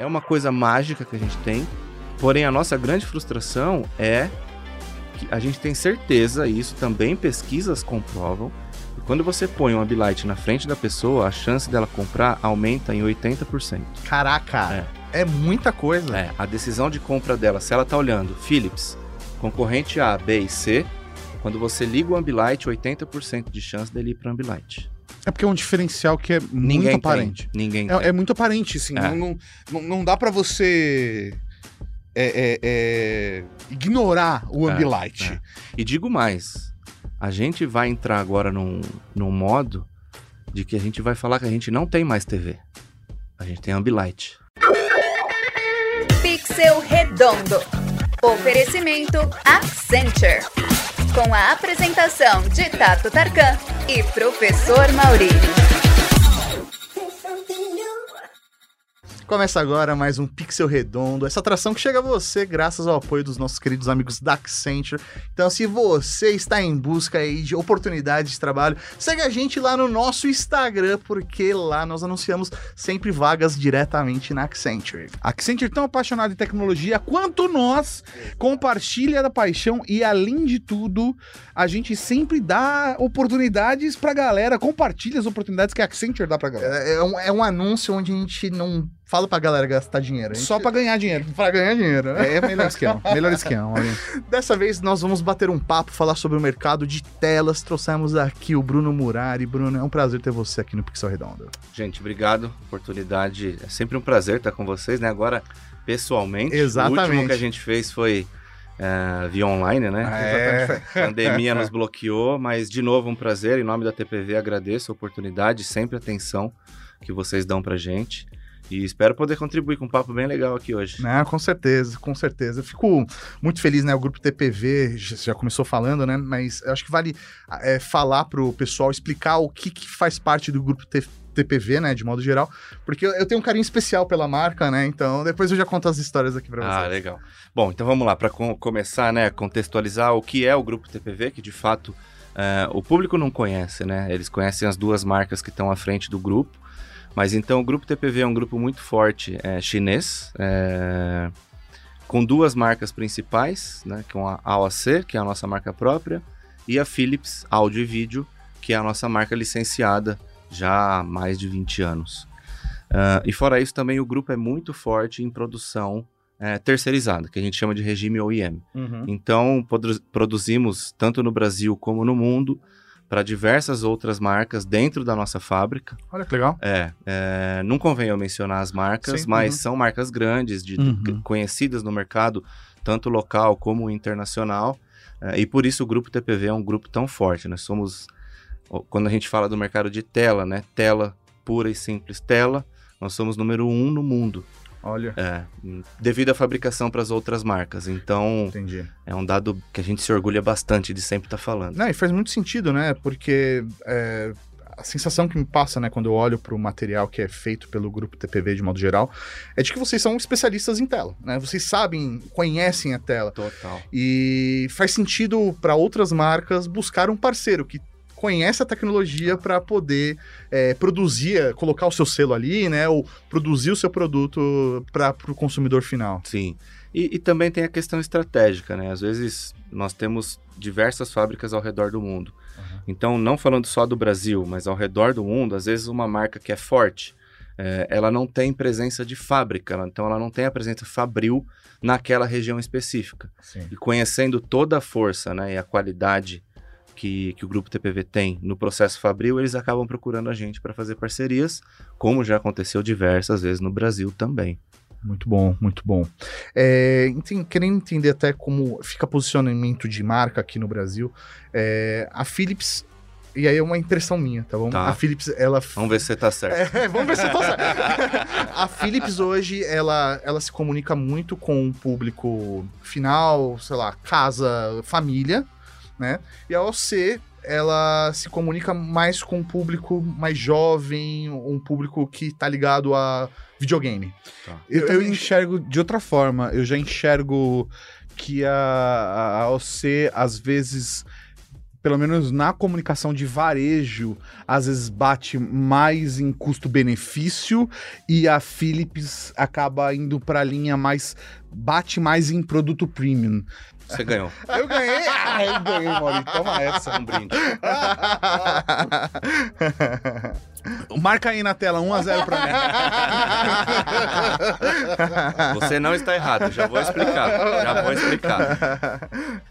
é uma coisa mágica que a gente tem, porém a nossa grande frustração é que a gente tem certeza, e isso também pesquisas comprovam, que quando você põe um Ambilight na frente da pessoa, a chance dela comprar aumenta em 80%. Caraca, é, muita coisa. É, a decisão de compra dela, se ela tá olhando Philips, concorrente A, B e C, quando você liga o Ambilight, 80% de chance dele ir para Ambilight. É porque é um diferencial que é Ninguém muito tem, aparente. Ninguém tem. É, é muito aparente, assim. É. Não, não, não, dá pra você é, é, é, ignorar o É, Ambilight. é. E digo mais, a gente vai entrar agora num, num modo de que a gente vai falar que a gente não tem mais TV. A gente tem Ambilight. Pixel Redondo. Oferecimento Accenture. Com a apresentação de Tato Tarkan e Professor Maurílio. Começa agora mais um Pixel Redondo, essa atração que chega a você graças ao apoio dos nossos queridos amigos da Accenture. Então, se você está em busca aí de oportunidades de trabalho, segue a gente lá no nosso Instagram, porque lá nós anunciamos sempre vagas diretamente na Accenture. A Accenture tão apaixonada em tecnologia quanto nós, compartilha da paixão e além de tudo, a gente sempre dá oportunidades pra galera, compartilha as oportunidades que a Accenture dá pra galera. É, é um, é um anúncio onde a gente não fala pra galera gastar dinheiro. Gente- Só pra ganhar dinheiro. pra ganhar dinheiro, né? É, é melhor esquema. melhor esquema. Dessa vez nós vamos bater um papo, falar sobre o mercado de telas. Trouxemos aqui o Bruno Murari. Bruno, é um prazer ter você aqui no Pixel Redondo. Gente, obrigado. Oportunidade. É sempre um prazer estar com vocês, né? Agora, pessoalmente. O Exatamente. último que a gente fez foi eh, via online, né? É. A pandemia nos bloqueou, mas de novo um prazer. Em nome da TPV agradeço a oportunidade, sempre a atenção que vocês dão pra gente. E espero poder contribuir com um papo bem legal aqui hoje. Né, com certeza, com certeza. Eu fico muito feliz, né? O grupo TPV já começou falando, né? Mas acho que vale é, falar pro pessoal, explicar o que, que faz parte do grupo T- TPV, né? De modo geral. Porque eu, tenho um carinho especial pela marca, né? Então depois eu já conto as histórias aqui pra Ah, vocês. legal. Bom, então vamos lá, para começar, né, contextualizar o que é o Grupo TPV, que de fato eh, o público não conhece, né? Eles conhecem as duas marcas que estão à frente do grupo, mas então o Grupo TPV é um grupo muito forte eh, chinês, eh, com duas marcas principais, né, com a AOC, que é a nossa marca própria, e a Philips Áudio e Vídeo, que é a nossa marca licenciada já há mais de 20 anos. Ah, e fora isso, também o grupo é muito forte em produção é, terceirizada, que a gente chama de regime OEM. Uhum. Então, produ- produzimos tanto no Brasil como no mundo para diversas outras marcas dentro da nossa fábrica. Olha que legal. É, é, não convém eu mencionar as marcas, Sim, mas uhum. são marcas grandes, de, Uhum. conhecidas no mercado, tanto local como internacional. é, e por isso o grupo TPV é um grupo tão forte. Nós somos, quando a gente fala do mercado de tela, né? Tela pura e simples tela, nós somos número um no mundo. Olha. É, devido à fabricação para as outras marcas. Então, Entendi. é um dado que a gente se orgulha bastante de sempre estar falando. Não, e faz muito sentido, né? Porque é, a sensação que me passa, né, quando eu olho para o material que é feito pelo grupo TPV de modo geral, é de que vocês são especialistas em tela, né? Vocês sabem, conhecem a tela. Total. E faz sentido para outras marcas buscar um parceiro que conhece a tecnologia para poder é, produzir, colocar o seu selo ali, né? Ou produzir o seu produto para o consumidor final. Sim. E, e também tem a questão estratégica, né? Às vezes nós temos diversas fábricas ao redor do mundo. Então, não falando só do Brasil, mas ao redor do mundo, às vezes uma marca que é forte, eh, ela não tem presença de fábrica, ela- então ela não tem a presença fabril naquela região específica. Sim. E conhecendo toda a força né, e a qualidade que, que o Grupo TPV tem no processo fabril, eles acabam procurando a gente para fazer parcerias, como já aconteceu diversas vezes no Brasil também. Muito bom, muito bom. É, querendo entender até como fica posicionamento de marca aqui no Brasil, é, a Philips, e aí é uma impressão minha, tá bom? Tá. A Philips, ela... Vamos ver se você tá certo. É, vamos ver se eu tô certo. a Philips hoje, ela, ela se comunica muito com o público final, sei lá, casa, família, né? E a OC, ela se comunica mais com um público mais jovem, um público que tá ligado a videogame. Eu, eu enxergo de outra forma. Eu já enxergo que a, a AOC, às vezes, pelo menos na comunicação de varejo, às vezes bate mais em custo-benefício e a Philips acaba indo para a linha mais bate mais em produto premium. Você ganhou. Eu ganhei? Ah, eu ganhei, Maurício. Toma essa. Um brinde. Marca aí na tela, 1x0 pra mim. Você não está errado, já vou explicar. Já vou explicar.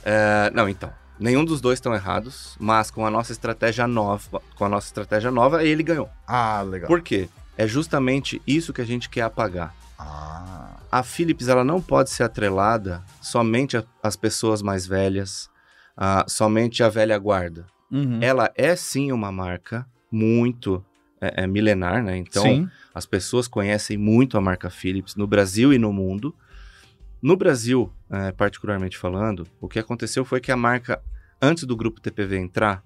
É, não, então. Nenhum dos dois estão errados, mas com a nossa estratégia nova, com a nossa estratégia nova, ele ganhou. Ah, legal. Por quê? É justamente isso que a gente quer apagar. Ah. A Philips ela não pode ser atrelada somente às pessoas mais velhas, a, somente à velha guarda. Uhum. Ela é sim uma marca muito é, é milenar, né? Então Sim. as pessoas conhecem muito a marca Philips no Brasil e no mundo. No Brasil, é, particularmente falando, o que aconteceu foi que a marca, antes do grupo TPV entrar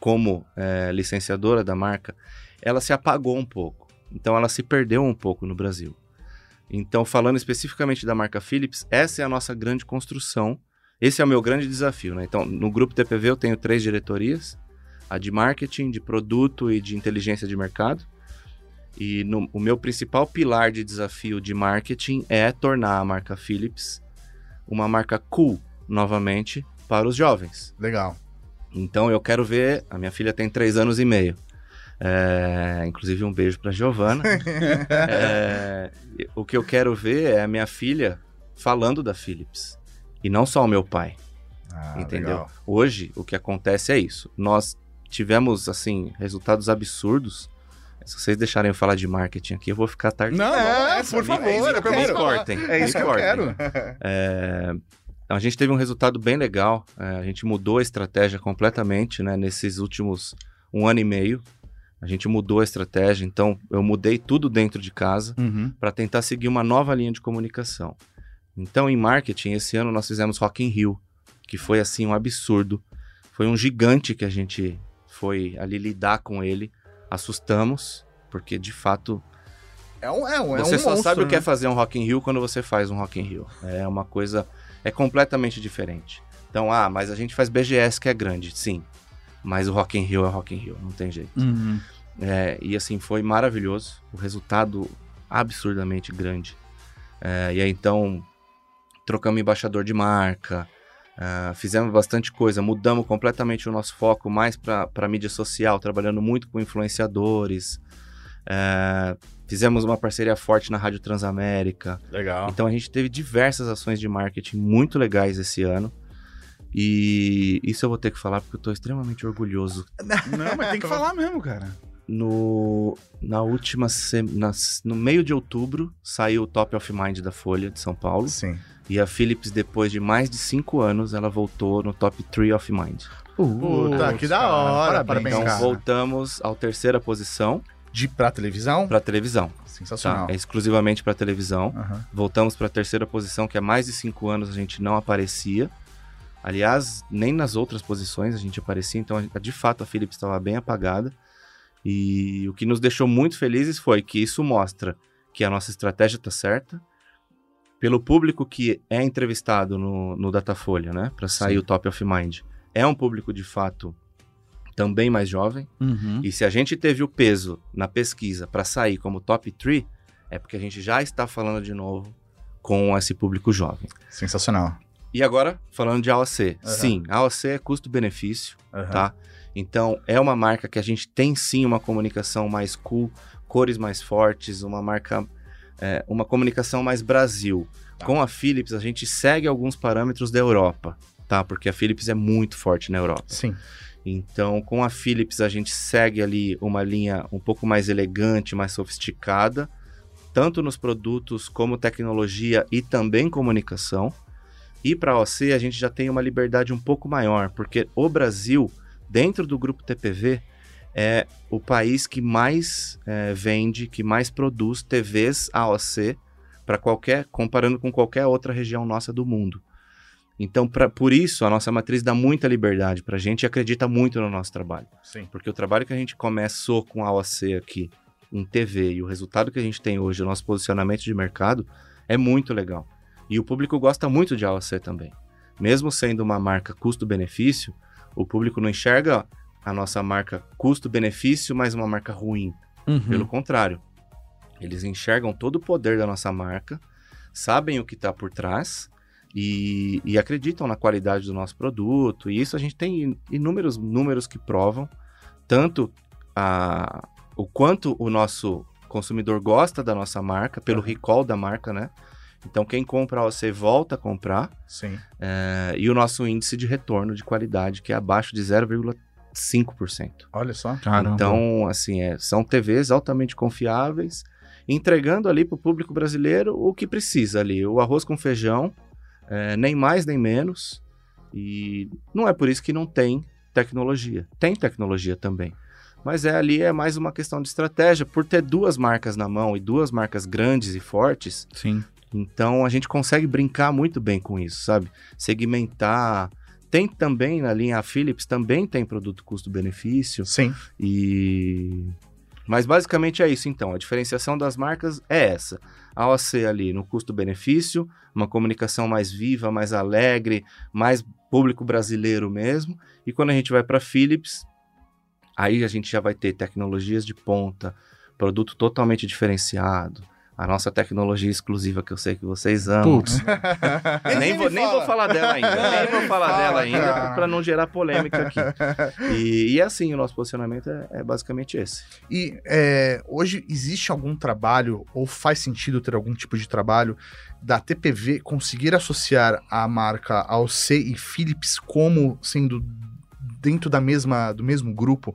como é, licenciadora da marca, ela se apagou um pouco. Então ela se perdeu um pouco no Brasil. Então, falando especificamente da marca Philips, essa é a nossa grande construção. Esse é o meu grande desafio. Né? Então, no grupo TPV eu tenho três diretorias: a de marketing, de produto e de inteligência de mercado. E no, o meu principal pilar de desafio de marketing é tornar a marca Philips uma marca cool, novamente, para os jovens. Legal. Então eu quero ver. A minha filha tem três anos e meio. É, inclusive um beijo para Giovana. é, o que eu quero ver é a minha filha falando da Philips e não só o meu pai. Ah, entendeu? legal. Hoje o que acontece é isso. Nós tivemos assim resultados absurdos. Se vocês deixarem eu falar de marketing aqui, eu vou ficar tarde. Não, É, por favor, é isso que eu cortem. É isso que eu quero. É, a gente teve um resultado bem legal. é, a gente mudou a estratégia completamente, né? Nesses últimos um ano e meio, a gente mudou a estratégia. Então, eu mudei tudo dentro de casa Uhum. para tentar seguir uma nova linha de comunicação. Então, em marketing, esse ano nós fizemos Rock in Rio, que foi assim um absurdo. Foi um gigante que a gente foi ali lidar com ele. Assustamos, porque de fato É um, é um, é você um só monstro, sabe o que é né? fazer um Rock in Rio quando você faz um Rock in Rio. É uma coisa é completamente diferente. Então, ah, mas a gente faz BGS que é grande, sim. Mas o Rock in Rio é Rock in Rio, não tem jeito. Uhum. É, e assim, foi maravilhoso. O resultado absurdamente grande. É, e aí, então, trocamos embaixador de marca, ah, fizemos bastante coisa, mudamos completamente o nosso foco mais para mídia social, trabalhando muito com influenciadores. É, fizemos uma parceria forte na Rádio Transamérica. Legal. Então a gente teve diversas ações de marketing muito legais esse ano. E isso eu vou ter que falar porque eu tô extremamente orgulhoso Não, mas tem que falar mesmo, cara. no, na última se- nas- no meio de outubro saiu o Top of Mind da Folha de São Paulo Sim. e a Philips depois de mais de cinco anos ela voltou no Top 3 of Mind Puta, que da hora. parabéns, então cara. voltamos à terceira posição De pra televisão? para televisão tá? Sensacional. é exclusivamente para televisão Aham. voltamos para a terceira posição que há mais de cinco anos a gente não aparecia aliás nem nas outras posições a gente aparecia então a- de fato a Philips estava bem apagada e o que nos deixou muito felizes foi que isso mostra que a nossa estratégia está certa pelo público que é entrevistado no, no Datafolha, né, para sair Sim. o Top of Mind. É um público de fato também mais jovem Uhum. e se a gente teve o peso na pesquisa para sair como top 3, é porque a gente já está falando de novo com esse público jovem. Sensacional. E agora, falando de AOC. Aham. Sim, AOC é custo-benefício, Aham. tá? Então, é uma marca que a gente tem sim uma comunicação mais cool, cores mais fortes, uma marca, é, uma comunicação mais Brasil. Tá. Com a Philips, a gente segue alguns parâmetros da Europa, tá? Porque a Philips é muito forte na Europa. Sim. Então, com a Philips, a gente segue ali uma linha um pouco mais elegante, mais sofisticada, tanto nos produtos como tecnologia e também comunicação. E para a OC, a gente já tem uma liberdade um pouco maior, porque o Brasil, dentro do grupo TPV, é o país que mais eh, vende, que mais produz TVs AOC para qualquer, comparando com qualquer outra região nossa do mundo. Então, pra, por isso, a nossa matriz dá muita liberdade para a gente e acredita muito no nosso trabalho. Sim. Porque o trabalho que a gente começou com a OAC aqui em TV e o resultado que a gente tem hoje, o nosso posicionamento de mercado, é muito legal. E o público gosta muito de AOC também. Mesmo sendo uma marca custo-benefício, O público não enxerga a nossa marca custo-benefício, mas uma marca ruim. Uhum. Pelo contrário, eles enxergam todo o poder da nossa marca, sabem o que está por trás e, e, acreditam na qualidade do nosso produto. E isso a gente tem inúmeros números que provam tanto a, o quanto o nosso consumidor gosta da nossa marca, pelo recall da marca, né? Então, quem compra você volta a comprar. Sim. É, e o nosso índice de retorno de qualidade, que é abaixo de 0,5%. Olha só. Caramba. Então, assim, é, são TVs altamente confiáveis, entregando ali para o público brasileiro o que precisa ali. O arroz com feijão, é, nem mais nem menos. E não é por isso que não tem tecnologia. Tem tecnologia também. Mas é ali é mais uma questão de estratégia. Por ter duas marcas na mão e duas marcas grandes e fortes, Sim. Então a gente consegue brincar muito bem com isso, sabe? Segmentar. Tem também na linha Philips, também tem produto custo-benefício. Sim. E. Mas basicamente é isso então. A diferenciação das marcas é essa. A OC ali no custo-benefício, uma comunicação mais viva, mais alegre, mais público brasileiro mesmo. E quando a gente vai para Philips, aí a gente já vai ter tecnologias de ponta, produto totalmente diferenciado, a nossa tecnologia exclusiva que eu sei que vocês amam. Putz. nem, vou, nem vou falar dela ainda, nem vou falar Fala, dela ainda para não gerar polêmica aqui. E, e assim, o nosso posicionamento é, é basicamente esse. E é, hoje existe algum trabalho, ou faz sentido ter algum tipo de trabalho, da TPV conseguir associar a marca AOC e Philips como sendo dentro da mesma, do mesmo grupo?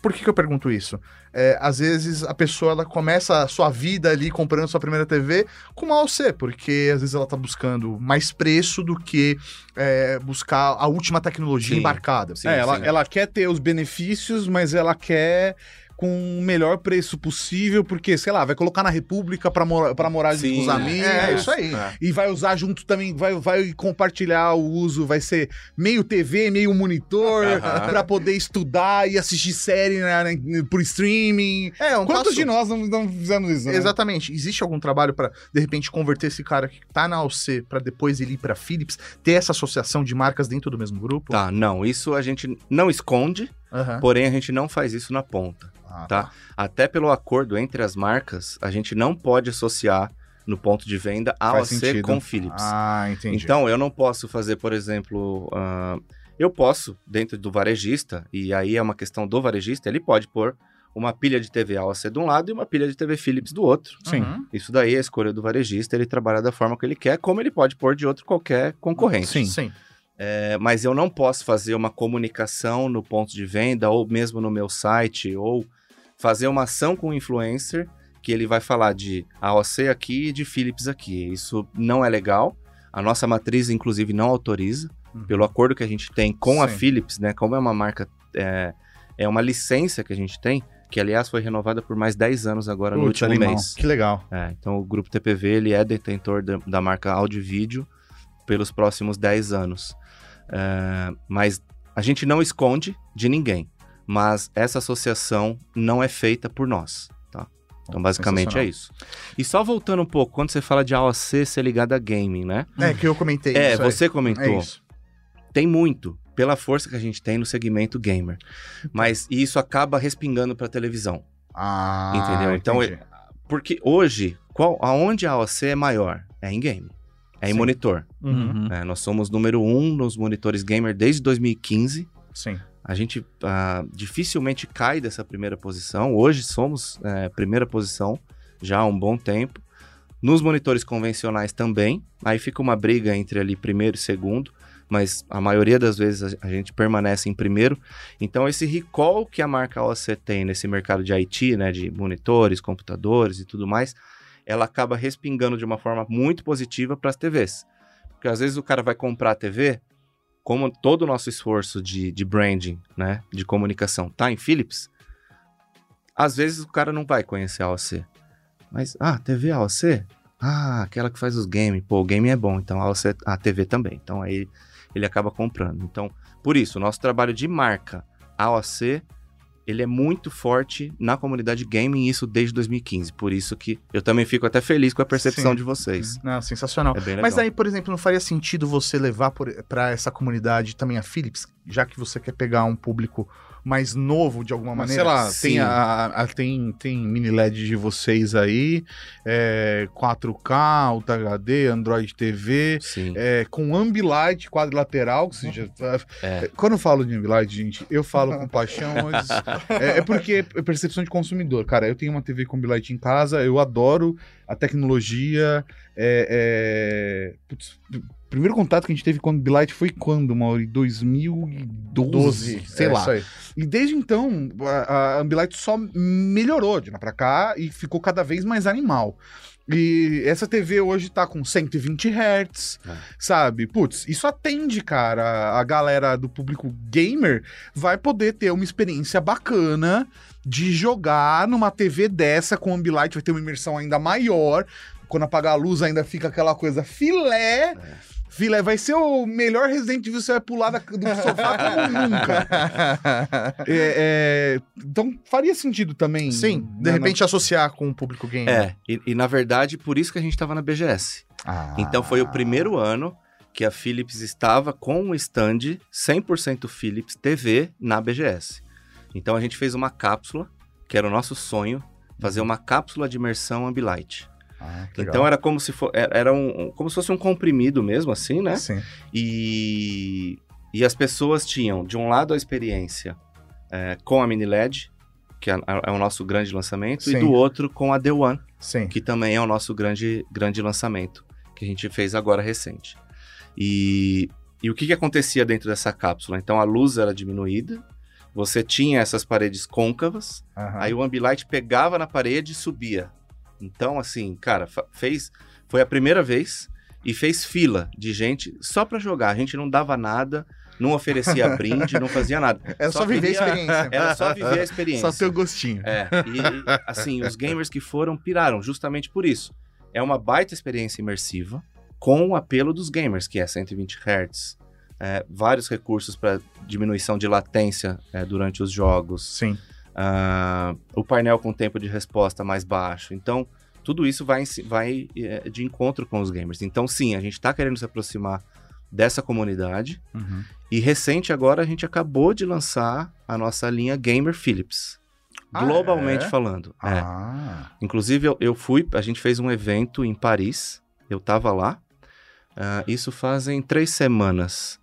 Por que, que eu pergunto isso? É, às vezes a pessoa ela começa a sua vida ali comprando sua primeira TV com uma AOC, porque às vezes ela tá buscando mais preço do que é, buscar a última tecnologia Sim. embarcada. Sim, é, ela, sim. ela quer ter os benefícios, mas ela quer com o melhor preço possível, porque, sei lá, vai colocar na República pra, mora, pra morar junto Sim, com os amigos. É, isso aí. E vai usar junto também, vai, vai compartilhar o uso, vai ser meio TV, meio monitor, Aham. pra poder estudar e assistir série né, né, por streaming. É, um Quantos passo- de nós não, não fizemos isso? né? Exatamente. Existe algum trabalho pra de repente converter esse cara que tá na AOC pra depois ele ir pra Philips, ter essa associação de marcas dentro do mesmo grupo? Tá, não, isso a gente não esconde, Aham. porém a gente não faz isso na ponta. Ah, tá. Até pelo acordo entre as marcas, a gente não pode associar no ponto de venda a Faz OC sentido. com Philips. Ah, entendi. Então, eu não posso fazer, por exemplo, ah, eu posso, dentro do varejista, e aí é uma questão do varejista, ele pode pôr uma pilha de TV AOC de um lado e uma pilha de TV Philips do outro. Sim. Uhum. Isso daí é a escolha do varejista, ele trabalha da forma que ele quer, como ele pode pôr de outro qualquer concorrente. Sim. Sim. É, mas eu não posso fazer uma comunicação no ponto de venda, ou mesmo no meu site, ou fazer uma ação com o influencer que ele vai falar de AOC aqui e de Philips aqui. Isso não é legal. A nossa matriz, inclusive, não autoriza, Uhum. pelo acordo que a gente tem com a Sim. Philips, né? Como é uma marca, é, é uma licença que a gente tem, que aliás foi renovada por mais 10 anos agora no último animal. mês. Que legal. É, então o grupo TPV ele é detentor da, da marca áudio e vídeo pelos próximos 10 anos. É, mas a gente não esconde de ninguém. Mas essa associação não é feita por nós. Tá? Então, basicamente é isso. E só voltando um pouco, quando você fala de AOC ser ligada a gaming, né? É que eu comentei é, isso. aí. você comentou. É isso. Tem muito, pela força que a gente tem no segmento gamer. Mas isso acaba respingando para televisão. Ah, Entendeu? Então, entendi. Porque hoje, qual, aonde a AOC é maior? É em game. É em Sim. monitor. Uhum. né? Nós somos número um nos monitores gamer desde 2015. Sim. A gente ah, dificilmente cai dessa primeira posição. Hoje somos é, primeira posição já há um bom tempo. Nos monitores convencionais também. Aí fica uma briga entre ali primeiro e segundo. Mas a maioria das vezes a, a gente permanece em primeiro. Então esse recall que a marca OC tem nesse mercado de IT, né, de monitores, computadores e tudo mais, ela acaba respingando de uma forma muito positiva para as TVs. Porque às vezes o cara vai comprar a TV, como todo o nosso esforço de, de branding, né, de comunicação, tá em Philips, às vezes o cara não vai conhecer a AOC. Mas, ah, TV AOC? Ah, aquela que faz os games. Pô, o game é bom, então a, AOC, a TV também. Então aí ele acaba comprando. Então, por isso, o nosso trabalho de marca AOC, ele é muito forte na comunidade gaming, isso desde 2015. Por isso que eu também fico até feliz com a percepção Sim. de vocês. Não, sensacional. É. Mas aí, por exemplo, não faria sentido você levar por, pra essa comunidade também a Philips? já que você quer pegar um público mais novo de alguma Mas, maneira? sei lá, Sim. tem, a, a- tem, tem mini LED de vocês aí, é, 4K, Ultra HD, Android TV, Sim. é, com Ambilight quadrilateral, ou seja, É. quando eu falo de Ambilight, gente, eu falo com paixão, mas é, é porque é percepção de consumidor. Cara, eu tenho uma TV com Ambilight em casa, eu adoro a tecnologia, é, é, putz, primeiro contato que a gente teve com Ambilight foi quando, Mauri? 2012, sei é lá. isso aí. E desde então, a, a Ambilight só melhorou de lá pra cá e ficou cada vez mais animal. E essa TV hoje tá com 120 Hz, É. sabe? Putz, isso atende, cara. A galera do público gamer vai poder ter uma experiência bacana de jogar numa TV dessa com Ambilight, vai ter uma imersão ainda maior. Quando apagar a luz ainda fica aquela coisa filé. Filé vai ser o melhor Resident Evil, você vai pular da- do sofá como nunca. É, é, então faria sentido também. Sim, de né, repente associar com o público gamer. É, e, e, na verdade, por isso que a gente estava na BGS. Ah. Então foi o primeiro ano que a Philips estava com um stand 100% Philips TV na BGS. Então a gente fez uma cápsula, que era o nosso sonho, fazer uma cápsula de imersão Ambilight. Ah. Então era como se for, era um, como se fosse um comprimido mesmo assim, né? Sim. E, e as pessoas tinham, de um lado, a experiência é, com a Mini LED, que é, é o nosso grande lançamento, Sim. e do outro com a The One, Sim. que também é o nosso grande, grande lançamento, que a gente fez agora recente. E, e o que, que acontecia dentro dessa cápsula? Então a luz era diminuída, você tinha essas paredes côncavas, aí o Ambilight pegava na parede e subia. Então, assim, cara, fez. Foi a primeira vez e fez fila de gente só pra jogar. A gente não dava nada, não oferecia brinde, não fazia nada. Era só, viver queria- a experiência. Era só viver a experiência. Só ter o gostinho. É, e assim, os gamers que foram piraram justamente por isso. É uma baita experiência imersiva com o apelo dos gamers, que é 120 Hz, é, vários recursos para diminuição de latência é, durante os jogos, Sim. Ah, o painel com tempo de resposta mais baixo. Então, tudo isso vai, vai é, de encontro com os gamers. Então, sim, a gente está querendo se aproximar dessa comunidade. Uhum. E recente agora a gente acabou de lançar a nossa linha Gamer Philips. Ah, Globalmente é? falando. É. Ah. Inclusive, eu, eu fui, a gente fez um evento em Paris, eu tava lá. Ah, isso fazem três semanas.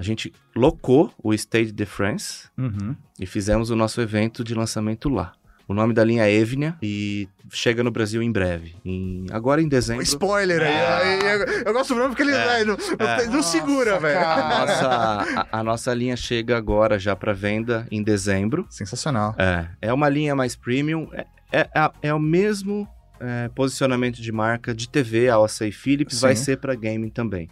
A gente locou o Stage de France Uhum. e fizemos o nosso evento de lançamento lá. O nome da linha é Evnia e chega no Brasil em breve. Em- agora em dezembro. Spoiler aí. aí, Eu, eu gosto do nome porque ele É. não, É. não segura, velho. A a, nossa linha chega agora já para venda em dezembro. Sensacional. É, é uma linha mais premium. É, é, é- é o mesmo é, posicionamento de marca de TV, a e Philips, Sim. vai ser para gaming também.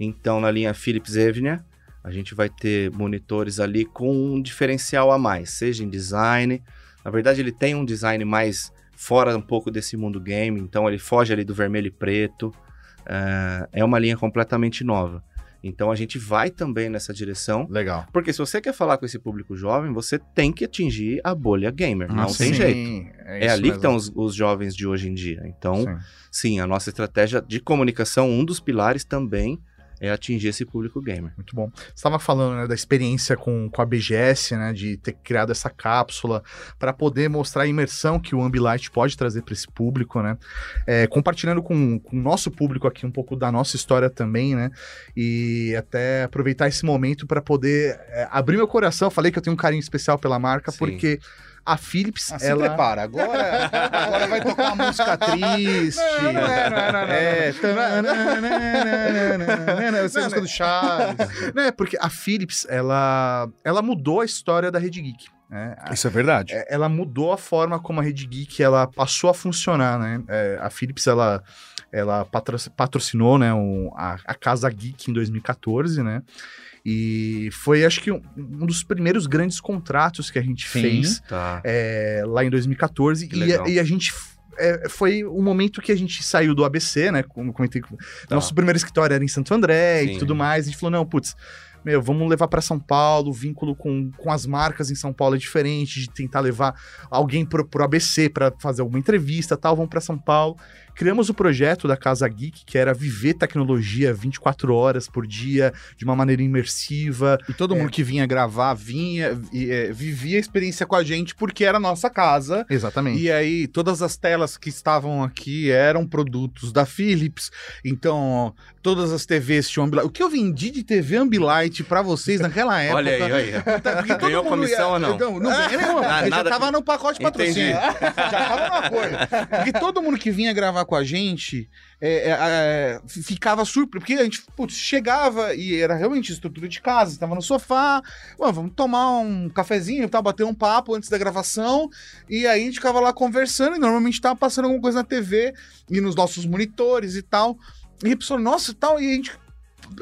Então, na linha Philips Evnia, a gente vai ter monitores ali com um diferencial a mais, seja em design. Na verdade, ele tem um design mais fora um pouco desse mundo game, então ele foge ali do vermelho e preto. É, é uma linha completamente nova. Então a gente vai também nessa direção. Legal. Porque se você quer falar com esse público jovem, você tem que atingir a bolha gamer. não Ah, tem sim, jeito. É, isso ali que mesmo. estão os, os jovens de hoje em dia. Então, Sim. sim, a nossa estratégia de comunicação, um dos pilares também é atingir esse público gamer. Muito bom. Você estava falando né, da experiência com, com a BGS, né, de ter criado essa cápsula para poder mostrar a imersão que o Ambilight pode trazer para esse público, né? É, compartilhando com, com o nosso público aqui um pouco da nossa história também, né? E até aproveitar esse momento para poder é, abrir meu coração. Falei que eu tenho um carinho especial pela marca Sim. porque a Philips, Ah, se ela prepara, agora, agora vai tocar uma música triste. Não, não é, não é, não é, é. É, Essa música não. do Chaves. né, porque a Philips, ela, ela mudou a história da Rede Geek. Né? A- Isso é verdade. é, ela mudou a forma como a Rede Geek ela passou a funcionar, né? É, a Philips ela, ela patro- patrocinou né, um- a, a Casa Geek em 2014, né? E foi, acho que, um, um dos primeiros grandes contratos que a gente Sim. fez Tá. é, lá em 2014. Que E, e a gente. é, foi o momento que a gente saiu do ABC, né? Como comentei. Nosso primeiro escritório era em Santo André Tá. Sim. e tudo mais. A gente falou: não, putz, meu, vamos levar para São Paulo. O vínculo com, com as marcas em São Paulo é diferente, de tentar levar alguém pro, pro ABC para fazer alguma entrevista tal. Vamos para São Paulo. Criamos o projeto da Casa Geek, que era viver tecnologia 24 horas por dia, de uma maneira imersiva. E todo mundo que vinha gravar, vinha, e, é, vivia a experiência com a gente, porque era a nossa casa. Exatamente. E aí, todas as telas que estavam aqui eram produtos da Philips. Então, todas as TVs tinham Ambilight. O que eu vendi de TV Ambilight pra vocês naquela época? Olha aí, olha aí. Todo Ganhou comissão ou não? Não, não ganhei nenhuma. Ah, porque já nada- tava no pacote de patrocínio. Já tava no apoio. Porque todo mundo que vinha gravar com a gente é, é, é, ficava surpreso. Porque a gente putz, chegava e era realmente estrutura de casa. Estava no sofá. "Ué, vamos tomar um cafezinho, tal, bater um papo antes da gravação. E aí a gente ficava lá conversando. E normalmente tava passando alguma coisa na TV e nos nossos monitores e tal. E a pessoa, nossa, tal. E a gente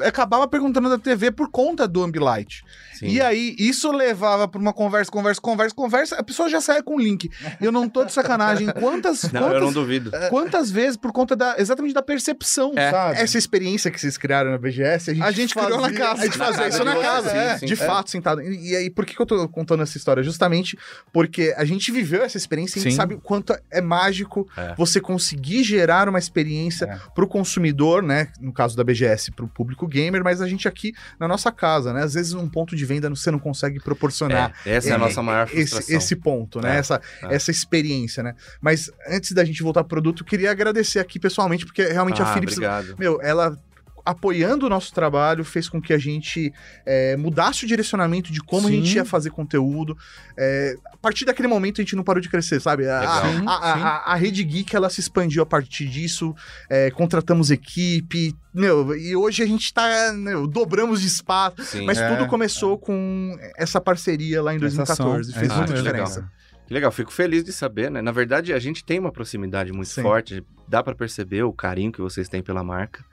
acabava perguntando da TV por conta do Ambilight. Sim. E aí, isso levava pra uma conversa, conversa, conversa, conversa, a pessoa já saia com o link. Eu não tô de sacanagem. Quantas, Não, eu não duvido. quantas vezes por conta da, exatamente da percepção, É. sabe? Essa experiência que vocês criaram na BGS, a gente, A gente criou na casa. A gente fazia isso na casa, sim, é, sim. de É. fato, sentado. E, e aí, por que, que eu tô contando essa história? Justamente porque a gente viveu essa experiência e a gente sabe o quanto é mágico É. você conseguir gerar uma experiência É. pro consumidor, né? No caso da BGS, pro público gamer, mas a gente aqui na nossa casa, né? Às vezes um ponto de venda você não consegue proporcionar. É, essa é, a nossa maior frustração. Esse, esse ponto, né? É, essa, é. essa experiência, né? Mas antes da gente voltar pro produto, eu queria agradecer aqui pessoalmente, porque realmente a ah, Philips obrigado. meu, ela apoiando o nosso trabalho fez com que a gente é, mudasse o direcionamento de como Sim. a gente ia fazer conteúdo. É, a partir daquele momento a gente não parou de crescer, sabe? A, Legal. a, a- sim. a- a Rede Geek ela se expandiu a partir disso, é, contratamos equipe, meu, e hoje a gente tá, meu, dobramos de espaço. Sim. Mas É, tudo começou com essa parceria lá em Essa 2014. ação. Fez É, muita que legal. diferença. Que legal, fico feliz de saber, né? Na verdade, a gente tem uma proximidade muito Sim. forte, dá pra perceber o carinho que vocês têm pela marca.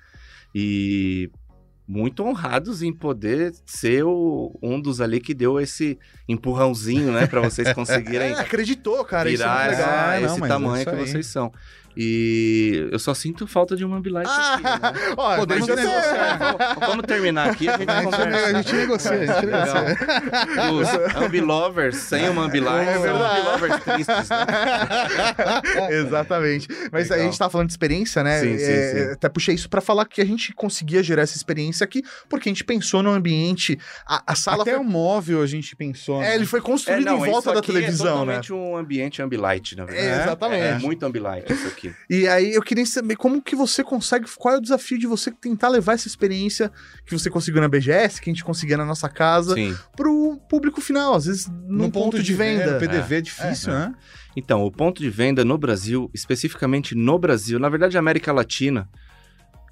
E muito honrados em poder ser o- um dos ali que deu esse empurrãozinho, né, Pra vocês conseguirem É, acreditou, cara. Isso é virar legal. essa- É, não, esse é tamanho isso que vocês são. E eu só sinto falta de uma Ambilight aqui, né? Ó, Podemos negociar. vamos, vamos terminar aqui, a gente A gente, conversa. a gente negocia, a gente Legal. negocia. Os Ambilovers sem uma Ambilight É verdade. Ambilovers tristes, né? Exatamente. Mas Legal. a gente tava falando de experiência, né? Sim, sim, É, sim. Até puxei isso pra falar que a gente conseguia gerar essa experiência aqui, porque a gente pensou no ambiente. A, a sala Até foi. o móvel a gente pensou. É, né? ele foi construído não, em volta da aqui televisão, é né? totalmente um ambiente Ambilight, na verdade. É, exatamente. É, muito Ambilight isso aqui. E aí eu queria saber como que você consegue, qual é o desafio de você tentar levar essa experiência que você conseguiu na BGS, que a gente conseguia na nossa casa, Sim. pro público final, às vezes num ponto, de venda. no PDV é difícil, É. né? Então, o ponto de venda no Brasil, especificamente no Brasil, na verdade, América Latina,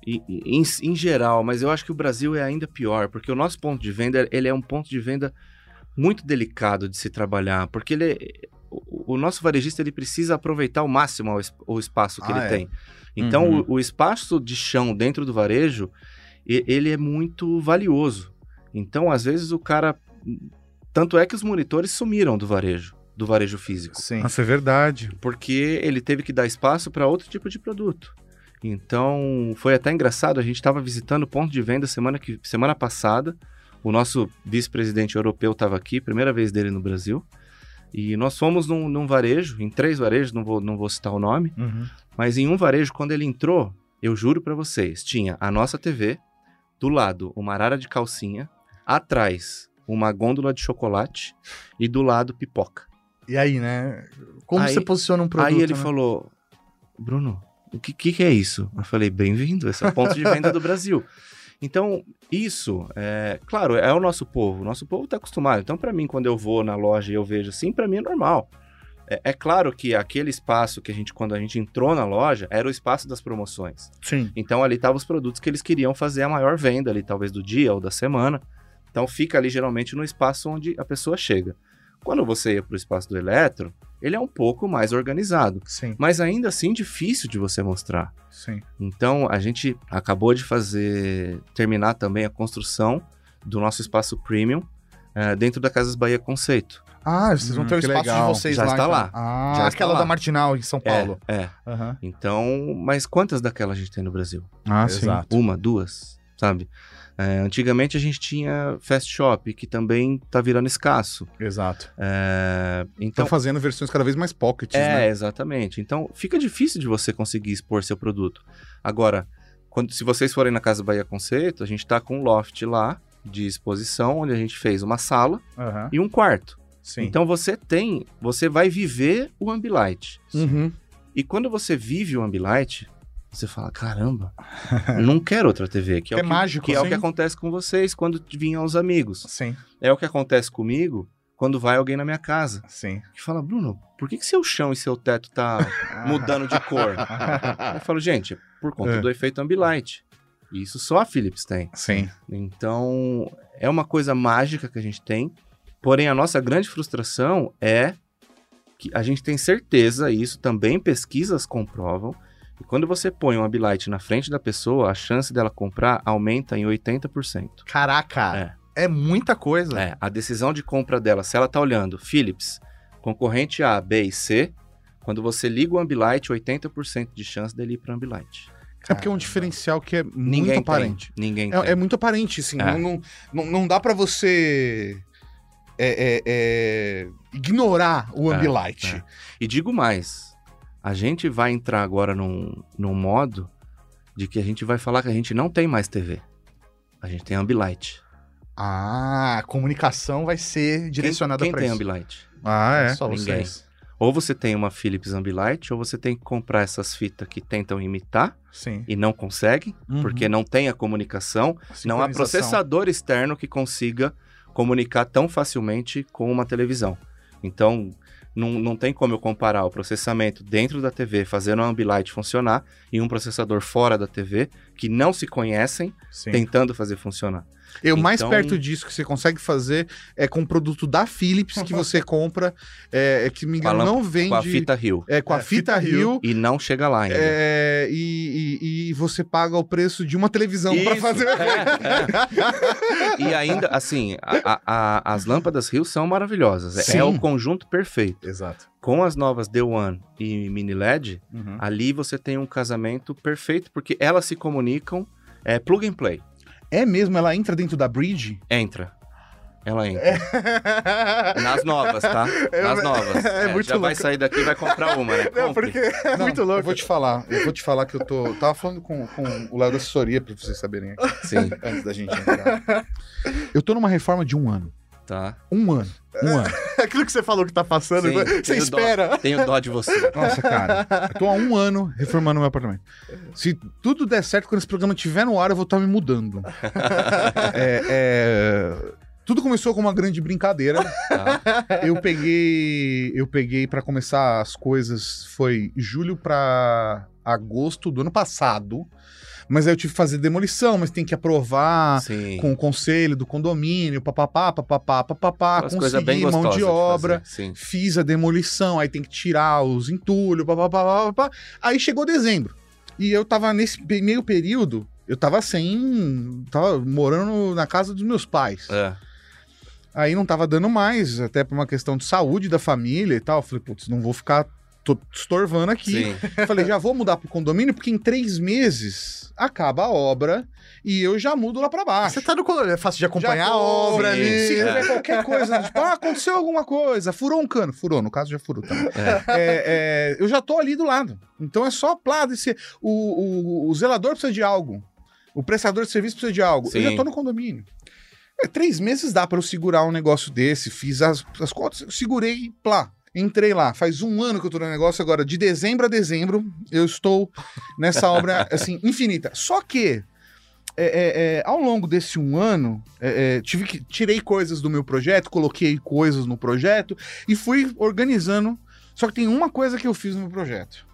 e, e- em, em geral, mas eu acho que o Brasil é ainda pior, porque o nosso ponto de venda, ele é um ponto de venda muito delicado de se trabalhar, porque ele é- o, o nosso varejista ele precisa aproveitar ao máximo o, o espaço que Ah, ele é. tem. Então, Uhum. o, o espaço de chão dentro do varejo, e- ele é muito valioso. Então, às vezes, o cara... Tanto é que os monitores sumiram do varejo, do varejo físico Sim. Nossa, é verdade. porque ele teve que dar espaço para outro tipo de produto. Então, foi até engraçado, a gente estava visitando o ponto de venda semana, que, semana passada, o nosso vice-presidente europeu estava aqui, primeira vez dele no Brasil, e nós fomos num, num varejo, em três varejos, não vou, não vou citar o nome, Uhum. mas em um varejo, quando ele entrou, eu juro para vocês, tinha a nossa TV, do lado uma arara de calcinha, atrás uma gôndola de chocolate e do lado pipoca. E aí, né? Como Aí- você posiciona um produto? Aí ele né? falou, Bruno, o que, que, que é isso? Eu falei, bem-vindo, esse é o ponto de venda do Brasil. Então, isso, é, claro, é o nosso povo. O nosso povo está acostumado. Então, para mim, quando eu vou na loja e eu vejo assim, para mim é normal. É, é claro que aquele espaço que a gente, quando a gente entrou na loja, era o espaço das promoções. Sim. Então, ali estavam os produtos que eles queriam fazer a maior venda ali, talvez do dia ou da semana. Então, fica ali geralmente no espaço onde a pessoa chega. Quando você ia para o espaço do eletro, ele é um pouco mais organizado Sim. mas ainda assim difícil de você mostrar. Sim. Então a gente acabou de fazer terminar também a construção do nosso espaço premium eh, dentro da Casas Bahia Conceito. Ah, vocês vão Hum, ter o espaço legal. de vocês Já lá. está então. lá. Ah, Já está aquela lá. da Martinal em São Paulo. É, é. Aham. Então, mas quantas daquelas a gente tem no Brasil? Ah, Exato. Uma, duas? sabe? É, antigamente a gente tinha Fast Shop, que também tá virando escasso. Exato. É, então, Estão fazendo versões cada vez mais pockets, é, né? exatamente. Então fica difícil de você conseguir expor seu produto. Agora, quando, se vocês forem na Casa Bahia Conceito, a gente tá com um loft lá de exposição, onde a gente fez uma sala Aham. e um quarto. Sim. Então você tem, você vai viver o Ambilight. Uhum. E quando você vive o Ambilight, você fala, caramba, não quero outra TV. Que é, É o que, mágico, que é o sim. que acontece com vocês quando vinham os amigos. Sim, É o que acontece comigo quando vai alguém na minha casa. sim. Que fala, Bruno, por que, que seu chão e seu teto tá mudando de cor? eu falo, gente, por conta É. do efeito Ambilight. E Isso só a Philips tem. Sim. Então, é uma coisa mágica que a gente tem. Porém, a nossa grande frustração é que a gente tem certeza, e isso também pesquisas comprovam, que quando você põe um Ambilight na frente da pessoa, a chance dela comprar aumenta em 80%. Caraca. É. muita coisa. É, a decisão de compra dela, se ela tá olhando Philips, concorrente A, B e C, quando você liga o Ambilight, 80% de chance dele ir para Ambilight. É porque é um diferencial que é muito Ninguém aparente. tem. Ninguém tem. É, é muito aparente, assim. É. Não, não, não, dá pra você é, é, é, ignorar o É, Ambilight. é. E digo mais, a gente vai entrar agora num, num modo de que a gente vai falar que a gente não tem mais TV. A gente tem Ambilight. Ah, a comunicação vai ser direcionada quem, quem para tem isso. Ambilight? Ah, é. Só Ninguém. vocês. Ou você tem uma Philips Ambilight, ou você tem que comprar essas fitas que tentam imitar Sim. e não conseguem, Uhum. porque não tem a comunicação, não há processador externo que consiga comunicar tão facilmente com uma televisão. Então, não, não tem como eu comparar o processamento dentro da TV, fazendo a Ambilight funcionar, e um processador fora da TV, que não se conhecem, Sim. tentando fazer funcionar. Eu mais Então- perto disso que você consegue fazer é com o produto da Philips que você compra, é, é que me engano, a não vende. Com a fita Rio. É, com a É, fita, fita Rio. E não chega lá ainda. é, e, e- e você paga o preço de uma televisão pra Isso, fazer é, é. E ainda, assim, a- a- a- as lâmpadas Rio são maravilhosas. É- Sim. É o conjunto perfeito. Exato. Com as novas The One e Mini LED, Uhum. ali você tem um casamento perfeito, porque elas se comunicam, é plug and play. É mesmo, ela entra dentro da bridge? Entra. Ela entra. Nas novas, tá? Nas novas. é muito já vai louco. sair daqui e vai comprar uma, né? Não, Compre. porque é Não, muito Eu louco. vou te falar, eu vou te falar que eu tô. Tava falando com, com o Léo da assessoria, pra vocês saberem aqui, Sim, antes da gente entrar. Eu tô numa reforma de um ano. Tá. Um ano. Um ano. Aquilo que você falou que tá passando, Sim, você tenho espera. Dó, tenho dó de você. Nossa, cara. Eu tô há um ano reformando meu apartamento. Se tudo der certo, quando esse programa estiver no ar, eu vou estar me mudando. É, é, Tudo começou com uma grande brincadeira. Tá? Eu peguei. Eu peguei para começar as coisas. Foi julho pra agosto do ano passado. Mas aí eu tive que fazer demolição, mas tem que aprovar Sim. com o conselho do condomínio, papapá, papapá, papapá, consegui mão de obra. Fiz a demolição, aí tem que tirar os entulhos, papapá, papapá. Aí chegou dezembro. E eu tava nesse meio período, eu tava sem. Tava morando na casa dos meus pais. É. Aí não tava dando mais, até por uma questão de saúde da família e tal. Eu Falei, putz, não vou ficar tô estorvando aqui. Sim. Falei, já vou mudar pro condomínio, porque em três meses acaba a obra e eu já mudo lá pra baixo. Você tá no condomínio, é fácil de acompanhar a obra sim, ali. Se É. tiver qualquer coisa, tipo, ah, aconteceu alguma coisa, furou um cano. Furou, no caso já furou também. É. É, é, eu já tô ali do lado. Então é só plá desse. O, o, o zelador precisa de algo. O prestador de serviço precisa de algo. Eu Sim. já tô no condomínio. É, três meses dá pra eu segurar um negócio desse. Fiz as, as contas, segurei, plá. Entrei lá. Faz um ano que eu tô no negócio agora. De dezembro a dezembro, eu estou nessa obra, assim, infinita. Só que. é, é, é, ao longo desse um ano, é, é, tive que tirei coisas do meu projeto, coloquei coisas no projeto e fui organizando. Só que tem uma coisa que eu fiz no meu projeto.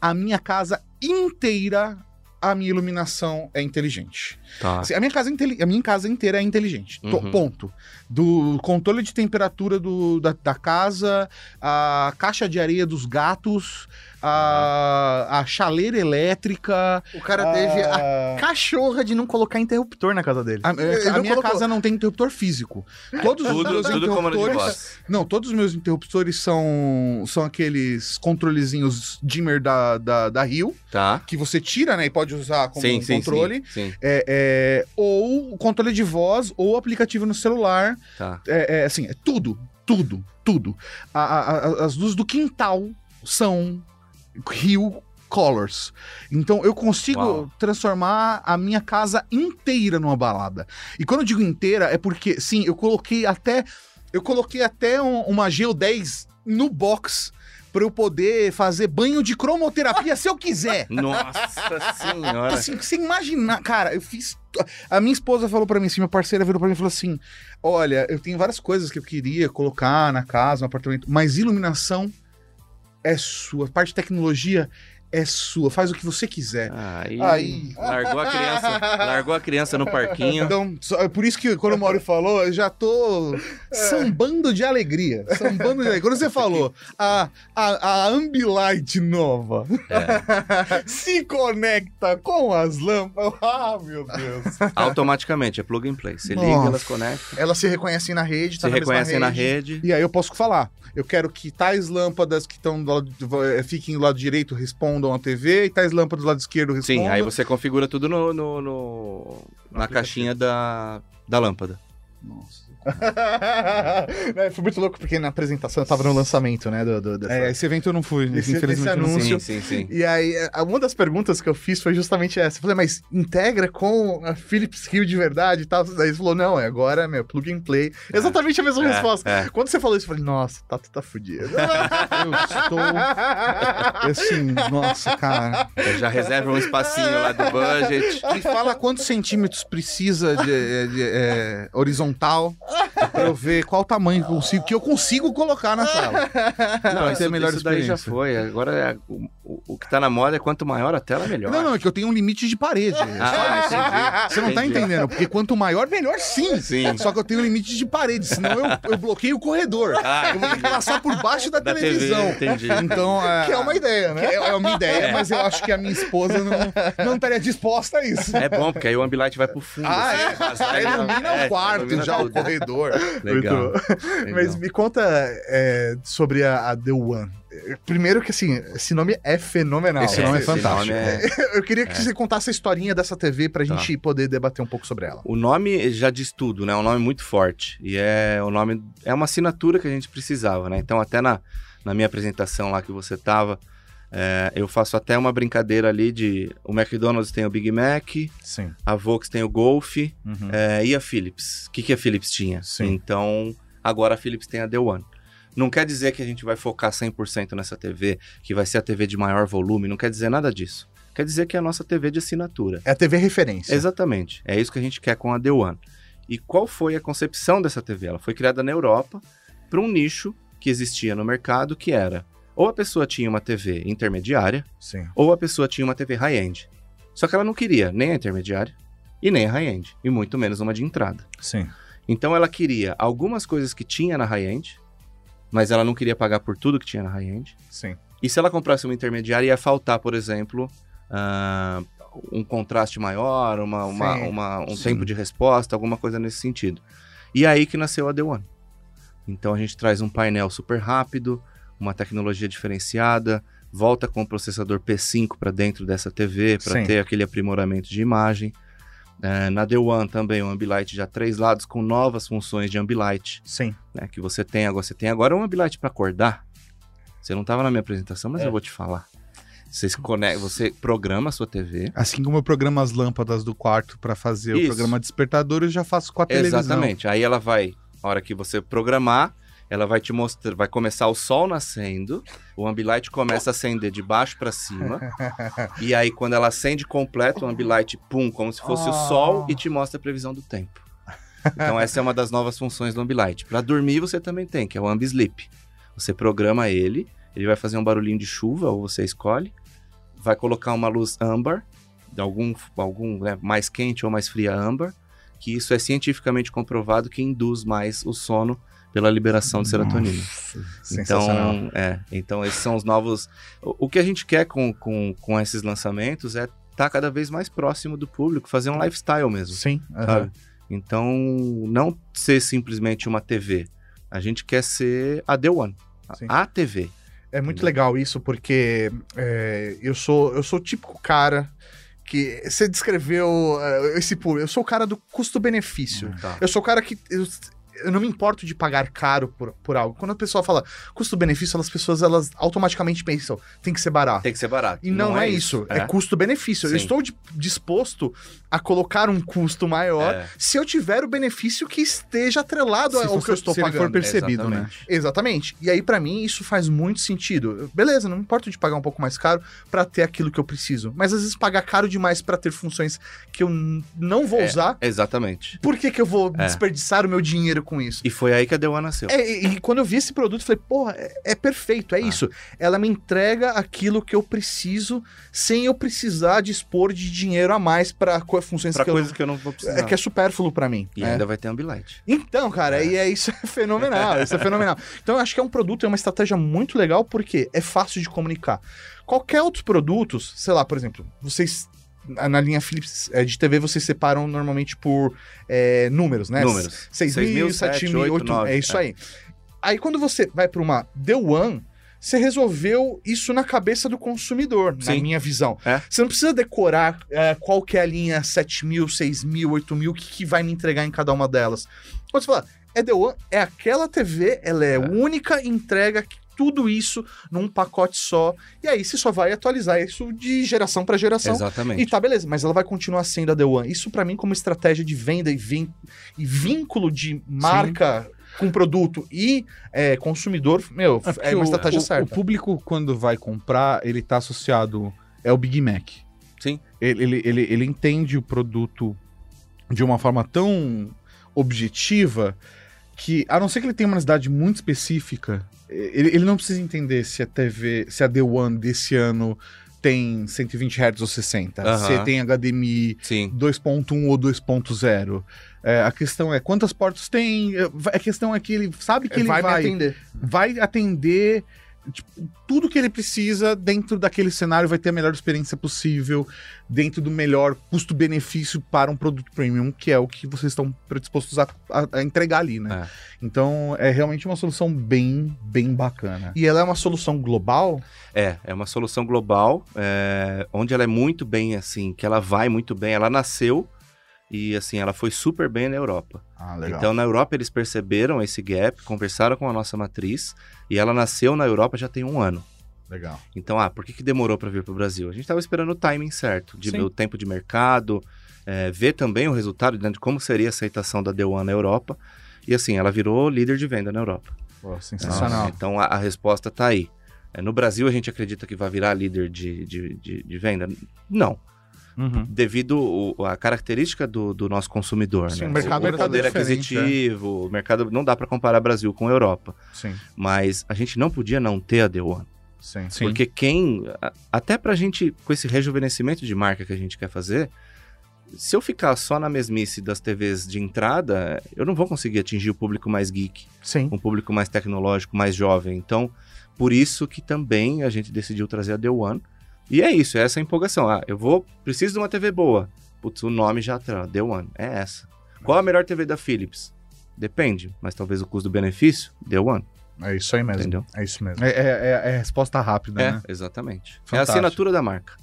A minha casa inteira, a minha iluminação é inteligente. Tá. Assim, a, minha casa a minha casa inteira é inteligente. Uhum. ponto. Do controle de temperatura do- da, da casa, a caixa de areia dos gatos, a, a chaleira elétrica. O cara teve a a- cachorra de não colocar interruptor na casa dele. a, Ele a minha colocou. casa não tem interruptor físico. Todos os Tudo, meus tudo interruptores. Não, todos os meus interruptores são, são aqueles controlezinhos dimmer da, da, da Rio, Tá. que você tira, né? E pode usar como sim, um sim, controle. Sim, sim. É, é, ou controle de voz, ou aplicativo no celular. Tá. É, é, assim, é tudo, tudo, tudo. A- a- a- as luzes do quintal são Hue Colors. Então eu consigo Uau. transformar a minha casa inteira numa balada. E quando eu digo inteira, é porque, sim, eu coloquei até. Eu coloquei até um- uma Geo 10 no box pra eu poder fazer banho de cromoterapia se eu quiser. Nossa senhora. Assim, você imaginar, cara, eu fiz. A minha esposa falou pra mim assim, minha parceira virou pra mim e falou assim: Olha, eu tenho várias coisas que eu queria colocar na casa, no apartamento, mas iluminação é sua, parte de tecnologia é sua, faz o que você quiser. Aí, Aí. largou a criança, largou a criança no parquinho. Então, só- é por isso que quando o Mauro falou, eu já tô sambando de alegria. Sambando de alegria. Quando você falou a, a, a Ambilight nova É, se conecta com as lâmpadas. Ah, meu Deus. automaticamente, é plug and play. Você Nossa. liga, elas conectam, Elas se reconhecem na rede, tá se na mesma reconhecem na rede. E aí eu posso falar. Eu quero que tais lâmpadas que estão do lado, eh, fiquem do lado direito respondam à TV e tais lâmpadas do lado esquerdo respondam. Sim, aí você configura tudo no, no- no- na caixinha da, da lâmpada. Nossa. É, Foi muito louco, porque na apresentação eu tava no lançamento, né? Do, do- dessa- É, esse evento eu não fui. Esse- infelizmente esse eu não fui. anúncio. Sim, sim, sim. E aí, é, uma das perguntas que eu fiz foi justamente essa. Eu falei, mas integra com a Philips Hue de verdade e tal? Daí ele falou, não, é agora, meu, plug and play. Exatamente a mesma É, resposta. é. Quando você falou isso, eu falei, nossa, tá, tá fudido. Eu estou. Assim, nossa, cara. Já reserva um espacinho lá do budget. Me fala quantos centímetros precisa de, de, é, horizontal pra eu ver qual tamanho que eu consigo, que eu consigo colocar na sala. Não, isso, a melhor isso daí já foi. Agora é- o, que tá na moda é quanto maior a tela, melhor. Não, não, é que eu tenho um limite de parede. Ah, entendi. Você não tá Entendi. entendendo, porque quanto maior, melhor sim. Sim. Só que eu tenho um limite de parede, senão eu, eu bloqueio o corredor. Ah, eu vou ter que passar por baixo da, Da TV, televisão. entendi. Então, é, Que é uma ideia, né? que é, é uma ideia, mas eu acho que a minha esposa não, não estaria disposta a isso. É bom, porque aí o Ambilight vai pro fundo. Ah, é? assim, luzes- ilumina é, o quarto ilumina já, o corredor. Legal. Muito legal. Mas me conta é, sobre a, a The One. Primeiro que, assim, esse nome é fenomenal. Esse nome é esse fantástico. nome é- Eu queria que você contasse a historinha dessa TV pra Tá. gente poder debater um pouco sobre ela. O nome já diz tudo, né? É um nome muito forte. E é o nome. É uma assinatura que a gente precisava, né? Então, até na, na minha apresentação lá que você tava, é, eu faço até uma brincadeira ali de. O McDonald's tem o Big Mac, Sim. a Vox tem o Golf Uhum. é, e a Philips. O que, que a Philips tinha? Sim. Então, agora a Philips tem a The One. Não quer dizer que a gente vai focar 100% nessa TV, que vai ser a TV de maior volume, não quer dizer nada disso. Quer dizer que é a nossa TV de assinatura. É a TV referência. Exatamente. É isso que a gente quer com a The One. E qual foi a concepção dessa TV? Ela foi criada na Europa para um nicho que existia no mercado, que era ou a pessoa tinha uma TV intermediária, Sim. ou a pessoa tinha uma TV high-end. Só que ela não queria nem a intermediária e nem a high-end, e muito menos uma de entrada. Sim. Então ela queria algumas coisas que tinha na high-end, mas ela não queria pagar por tudo que tinha na high-end. Sim. E se ela comprasse uma intermediária, ia faltar, por exemplo, ah, um contraste maior, uma, uma- uma- um Sim. tempo de resposta, alguma coisa nesse sentido. E aí que nasceu a The One. Então a gente traz um painel super rápido, uma tecnologia diferenciada, volta com o processador P5 para dentro dessa TV, para ter aquele aprimoramento de imagem. É, na The One também, o Ambilight já três lados com novas funções de Ambilight Sim. né, que você tem agora. Você tem agora um Ambilight para acordar. Você não estava na minha apresentação, mas É. eu vou te falar. Você, se conecta, você programa a sua TV. Assim como eu programo as lâmpadas do quarto pra fazer Isso. o programa despertador, eu já faço com a televisão. Exatamente. Aí ela vai, a hora que você programar, ela vai te mostrar, vai começar o sol nascendo, o Ambilight começa a acender de baixo para cima, e aí quando ela acende completo, o Ambilight pum, como se fosse o sol e te mostra a previsão do tempo. Então essa é uma das novas funções do Ambilight. Para dormir você também tem, que é o Ambisleep. Você programa ele, ele vai fazer um barulhinho de chuva, ou você escolhe, vai colocar uma luz âmbar, de algum, algum né, mais quente ou mais fria âmbar, que isso é cientificamente comprovado que induz mais o sono pela liberação de serotonina. Sensacional. Então, é, então esses são os novos. O, o que a gente quer com, com, com esses lançamentos é estar cada vez mais próximo do público, fazer um lifestyle mesmo, Sim. Então, não ser simplesmente uma TV. A gente quer ser a The One, a- Sim. a TV. É muito legal isso, porque é, eu, sou, eu sou o típico cara que você descreveu eh, esse público. Eu sou o cara do custo-benefício. Tá. Eu sou o cara que. Eu, eu não me importo de pagar caro por, por algo. Quando a pessoa fala custo-benefício, as pessoas elas automaticamente pensam, tem que ser barato. Tem que ser barato. E não, é, isso, é, custo-benefício. Eu estou di- disposto a colocar um custo maior É. se eu tiver o benefício que esteja atrelado Se ao for- que eu estou se pagando. for percebido, né? Exatamente. Exatamente. E aí, pra mim, isso faz muito sentido. Beleza, não me importo de pagar um pouco mais caro pra ter aquilo que eu preciso. Mas às vezes pagar caro demais pra ter funções que eu não vou É. usar. Exatamente. Por que, que eu vou É. desperdiçar o meu dinheiro com isso? E foi aí que a One nasceu. É, e, e quando eu vi esse produto, eu falei, porra, é, é perfeito, é Ah. isso. Ela me entrega aquilo que eu preciso sem eu precisar dispor de dinheiro a mais pra co- funções Pra que coisa eu que eu não vou não... precisar. É que é supérfluo pra mim. E né? ainda vai ter Ambilight. Então, cara, e é isso é fenomenal, isso é fenomenal. Então eu acho que é um produto, é uma estratégia muito legal porque é fácil de comunicar. Qualquer outros produtos, sei lá, por exemplo, vocês na na linha Philips é, de TV vocês separam normalmente por é, números, né? Números. 6 6 mil, mil, 7 7 mil, 8, 8 9, é isso é. aí. Aí quando você vai para uma The One, você resolveu isso na cabeça do consumidor, na Sim. minha visão. É. Você não precisa decorar é, qual que é a linha 7 mil, 6 mil, 8 mil, o que, que vai me entregar em cada uma delas. Quando você fala, é The One, é aquela TV, ela é, É. única, entrega tudo isso num pacote só. E aí você só vai atualizar isso de geração para geração. Exatamente. E tá, beleza, mas ela vai continuar sendo a The One. Isso pra mim, como estratégia de venda e, vin- e vínculo de marca com produto e é, consumidor, meu, porque é uma estratégia o, certa. O público, quando vai comprar, ele tá associado. É o Big Mac. Sim. Ele, ele, ele, ele entende o produto de uma forma tão objetiva que, a não ser que ele tenha uma necessidade muito específica, ele, ele não precisa entender se a TV, se a The One desse ano tem 120 Hz ou 60, Aham. se tem HDMI Sim. 2.1 ou 2.0. É, a questão é quantas portas tem. é, A questão é que ele sabe que ele vai, vai, atender. vai atender tipo, tudo que ele precisa dentro daquele cenário, vai ter a melhor experiência possível, dentro do melhor custo-benefício para um produto premium, que é o que vocês estão predispostos a, a- a entregar ali, né? Então é realmente uma solução bem, bem bacana. E ela é uma solução global? É, é uma solução global, é, onde ela é muito bem, assim, que ela vai muito bem. Ela nasceu e, assim, ela foi super bem na Europa. Ah, Então, na Europa, eles perceberam esse gap, conversaram com a nossa matriz, e ela nasceu na Europa já tem um ano. legal. Então, ah, por que, que demorou para vir para o Brasil? A gente estava esperando o timing certo, de Sim. o tempo de mercado, é, ver também o resultado né, de como seria a aceitação da The One na Europa. E assim, ela virou líder de venda na Europa. sensacional. Então, a, a resposta está aí. É, no Brasil, a gente acredita que vai virar líder de, de, de, de venda? Não, Uhum. devido o- à característica do, do nosso consumidor. Sim, né? o mercado o é poder diferente, aquisitivo, o mercado não dá para comparar Brasil com Europa. Sim, Mas a gente não podia não ter a The One. sim. Sim. Porque quem. a- Até pra gente, com esse rejuvenescimento de marca que a gente quer fazer, se eu ficar só na mesmice das TVs de entrada, eu não vou conseguir atingir o público mais geek, Sim. um público mais tecnológico, mais jovem. Então, por isso que também a gente decidiu trazer a The One. E é isso, é essa empolgação. Ah, eu vou. Preciso de uma TV boa. Putz, o nome já tá. The One. É essa. Qual a melhor TV da Philips? Depende, mas talvez o custo-benefício, The One, É isso aí mesmo. entendeu? É isso mesmo. É, é, é- é resposta rápida, É, né? exatamente. É a Fantástico. assinatura da marca.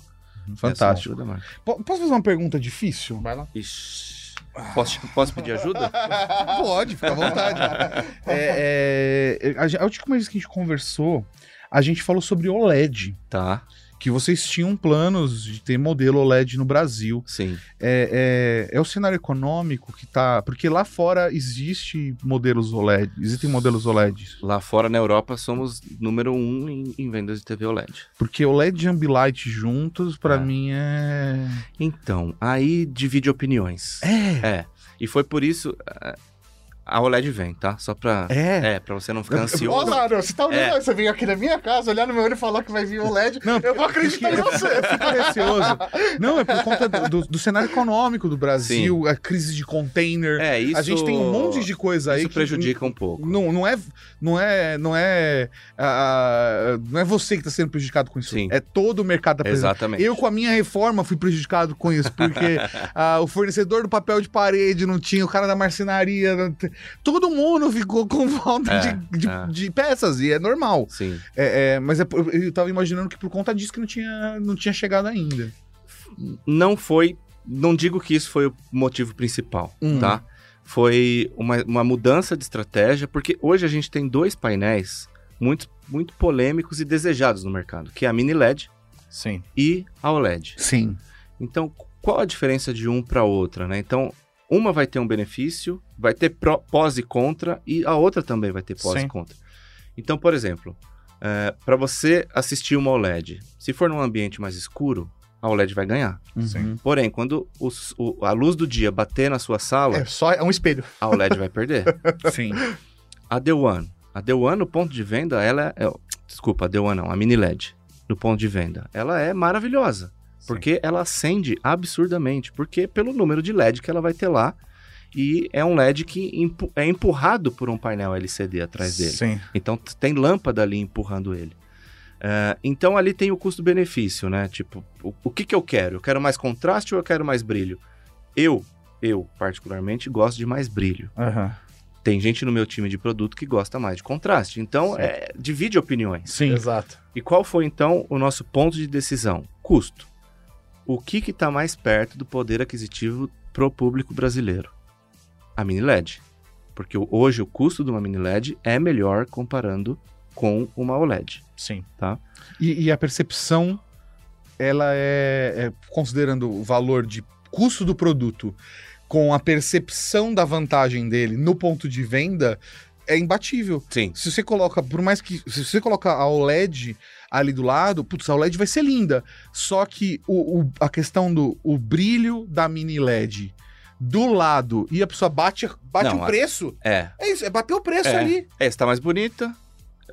É a Fantástico. assinatura da marca. Po- Posso fazer uma pergunta difícil? Vai lá. Ixi. Posso, posso pedir ajuda? Pode, fica à vontade. É, é, a, a última vez que a gente conversou, a gente falou sobre OLED. Tá, Que vocês tinham planos de ter modelo OLED no Brasil. sim. É, é, é o cenário econômico que tá. Porque lá fora existe modelos OLED. Existem modelos OLED. Lá fora na Europa somos número um em, em vendas de TV OLED. Porque OLED e Ambilight juntos, pra É. mim, é. Então, aí divide opiniões. É. É. E foi por isso. A OLED vem, tá? Só pra. É. É, pra você não ficar Ô, ansioso. Mário, você tá olhando, É. você veio aqui na minha casa, olhar no meu olho e falar que vai vir o LED. Não, eu vou acreditar em você. Eu fico receoso. Não, é por conta do, do- do cenário econômico do Brasil, a crise de container. É, isso. A gente tem um monte de coisa aí Isso que prejudica um pouco. Não, não é, não é, não é, ah, não é você que está sendo prejudicado com isso. Sim. É todo o mercado da presença. Exatamente. Eu, com a minha reforma, fui prejudicado com isso, porque ah, o fornecedor do papel de parede não tinha, o cara da marcenaria. não Todo mundo ficou com falta É, de, de- é. de peças, e é normal. Sim. É, é, mas é eu tava imaginando que por conta disso que não tinha, não tinha chegado ainda. não foi. Não digo que isso foi o motivo principal, Uhum. tá? Foi uma, uma mudança de estratégia, porque hoje a gente tem dois painéis muito, muito polêmicos e desejados no mercado, que é a mini LED Sim. e a OLED. Sim. Então, qual a diferença de um para outra, né? Então, uma vai ter um benefício, vai ter pró- pós e contra, e a outra também vai ter pós Sim. e contra. Então, por exemplo, para você assistir uma OLED, se for num ambiente mais escuro, a OLED vai ganhar. Sim. Porém, quando os- o- a luz do dia bater na sua sala, É só é um espelho. a OLED vai perder. Sim. A The One. A The One, no ponto de venda, ela é. Desculpa, a The One não, a Mini LED. No ponto de venda. Ela é maravilhosa. Porque ela acende absurdamente. Porque pelo número de LED que ela vai ter lá. E é um LED que empu- é empurrado por um painel LCD atrás dele. Sim. Então tem lâmpada ali empurrando ele. É, então ali tem o custo-benefício, né? Tipo, o, o que, que eu quero? Eu quero mais contraste ou eu quero mais brilho? Eu, eu particularmente, gosto de mais brilho. Aham. Tem gente no meu time de produto que gosta mais de contraste. Então, Sim. é, divide opiniões. Sim. Exato. E qual foi, então, o nosso ponto de decisão? Custo. O que está mais perto do poder aquisitivo pro público brasileiro? A mini LED. Porque o- hoje o custo de uma mini LED é melhor comparando com uma OLED. Sim. E, e a percepção, ela é, é, considerando o valor de custo do produto com a percepção da vantagem dele no ponto de venda, é imbatível. Sim. Se você coloca, por mais que. Se você coloca a OLED ali do lado, putz, a OLED vai ser linda. Só que o, o- a questão do o brilho da mini LED do lado e a pessoa bate, bate Não, o a- preço. É. É isso, é bater o preço É. ali. É, está mais bonita.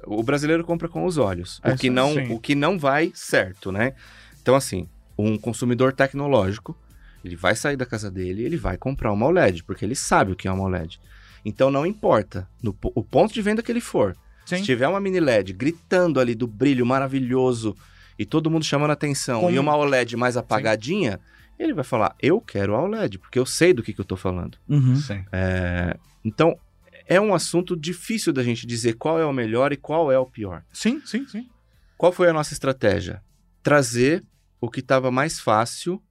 O brasileiro compra com os olhos. É, o, que não, sim. o que não vai certo, né? Então, assim, um consumidor tecnológico, ele vai sair da casa dele e ele vai comprar uma OLED, porque ele sabe o que é uma OLED. Então, não importa no, o ponto de venda que ele for. Sim. Se tiver uma mini LED gritando ali do brilho maravilhoso e todo mundo chamando atenção Como- e uma OLED mais apagadinha, ele vai falar, eu quero a OLED, porque eu sei do que, que eu tô falando. Sim. É, então, é um assunto difícil da gente dizer qual é o melhor e qual é o pior. Sim, sim, sim. Qual foi a nossa estratégia? Trazer o que estava mais fácil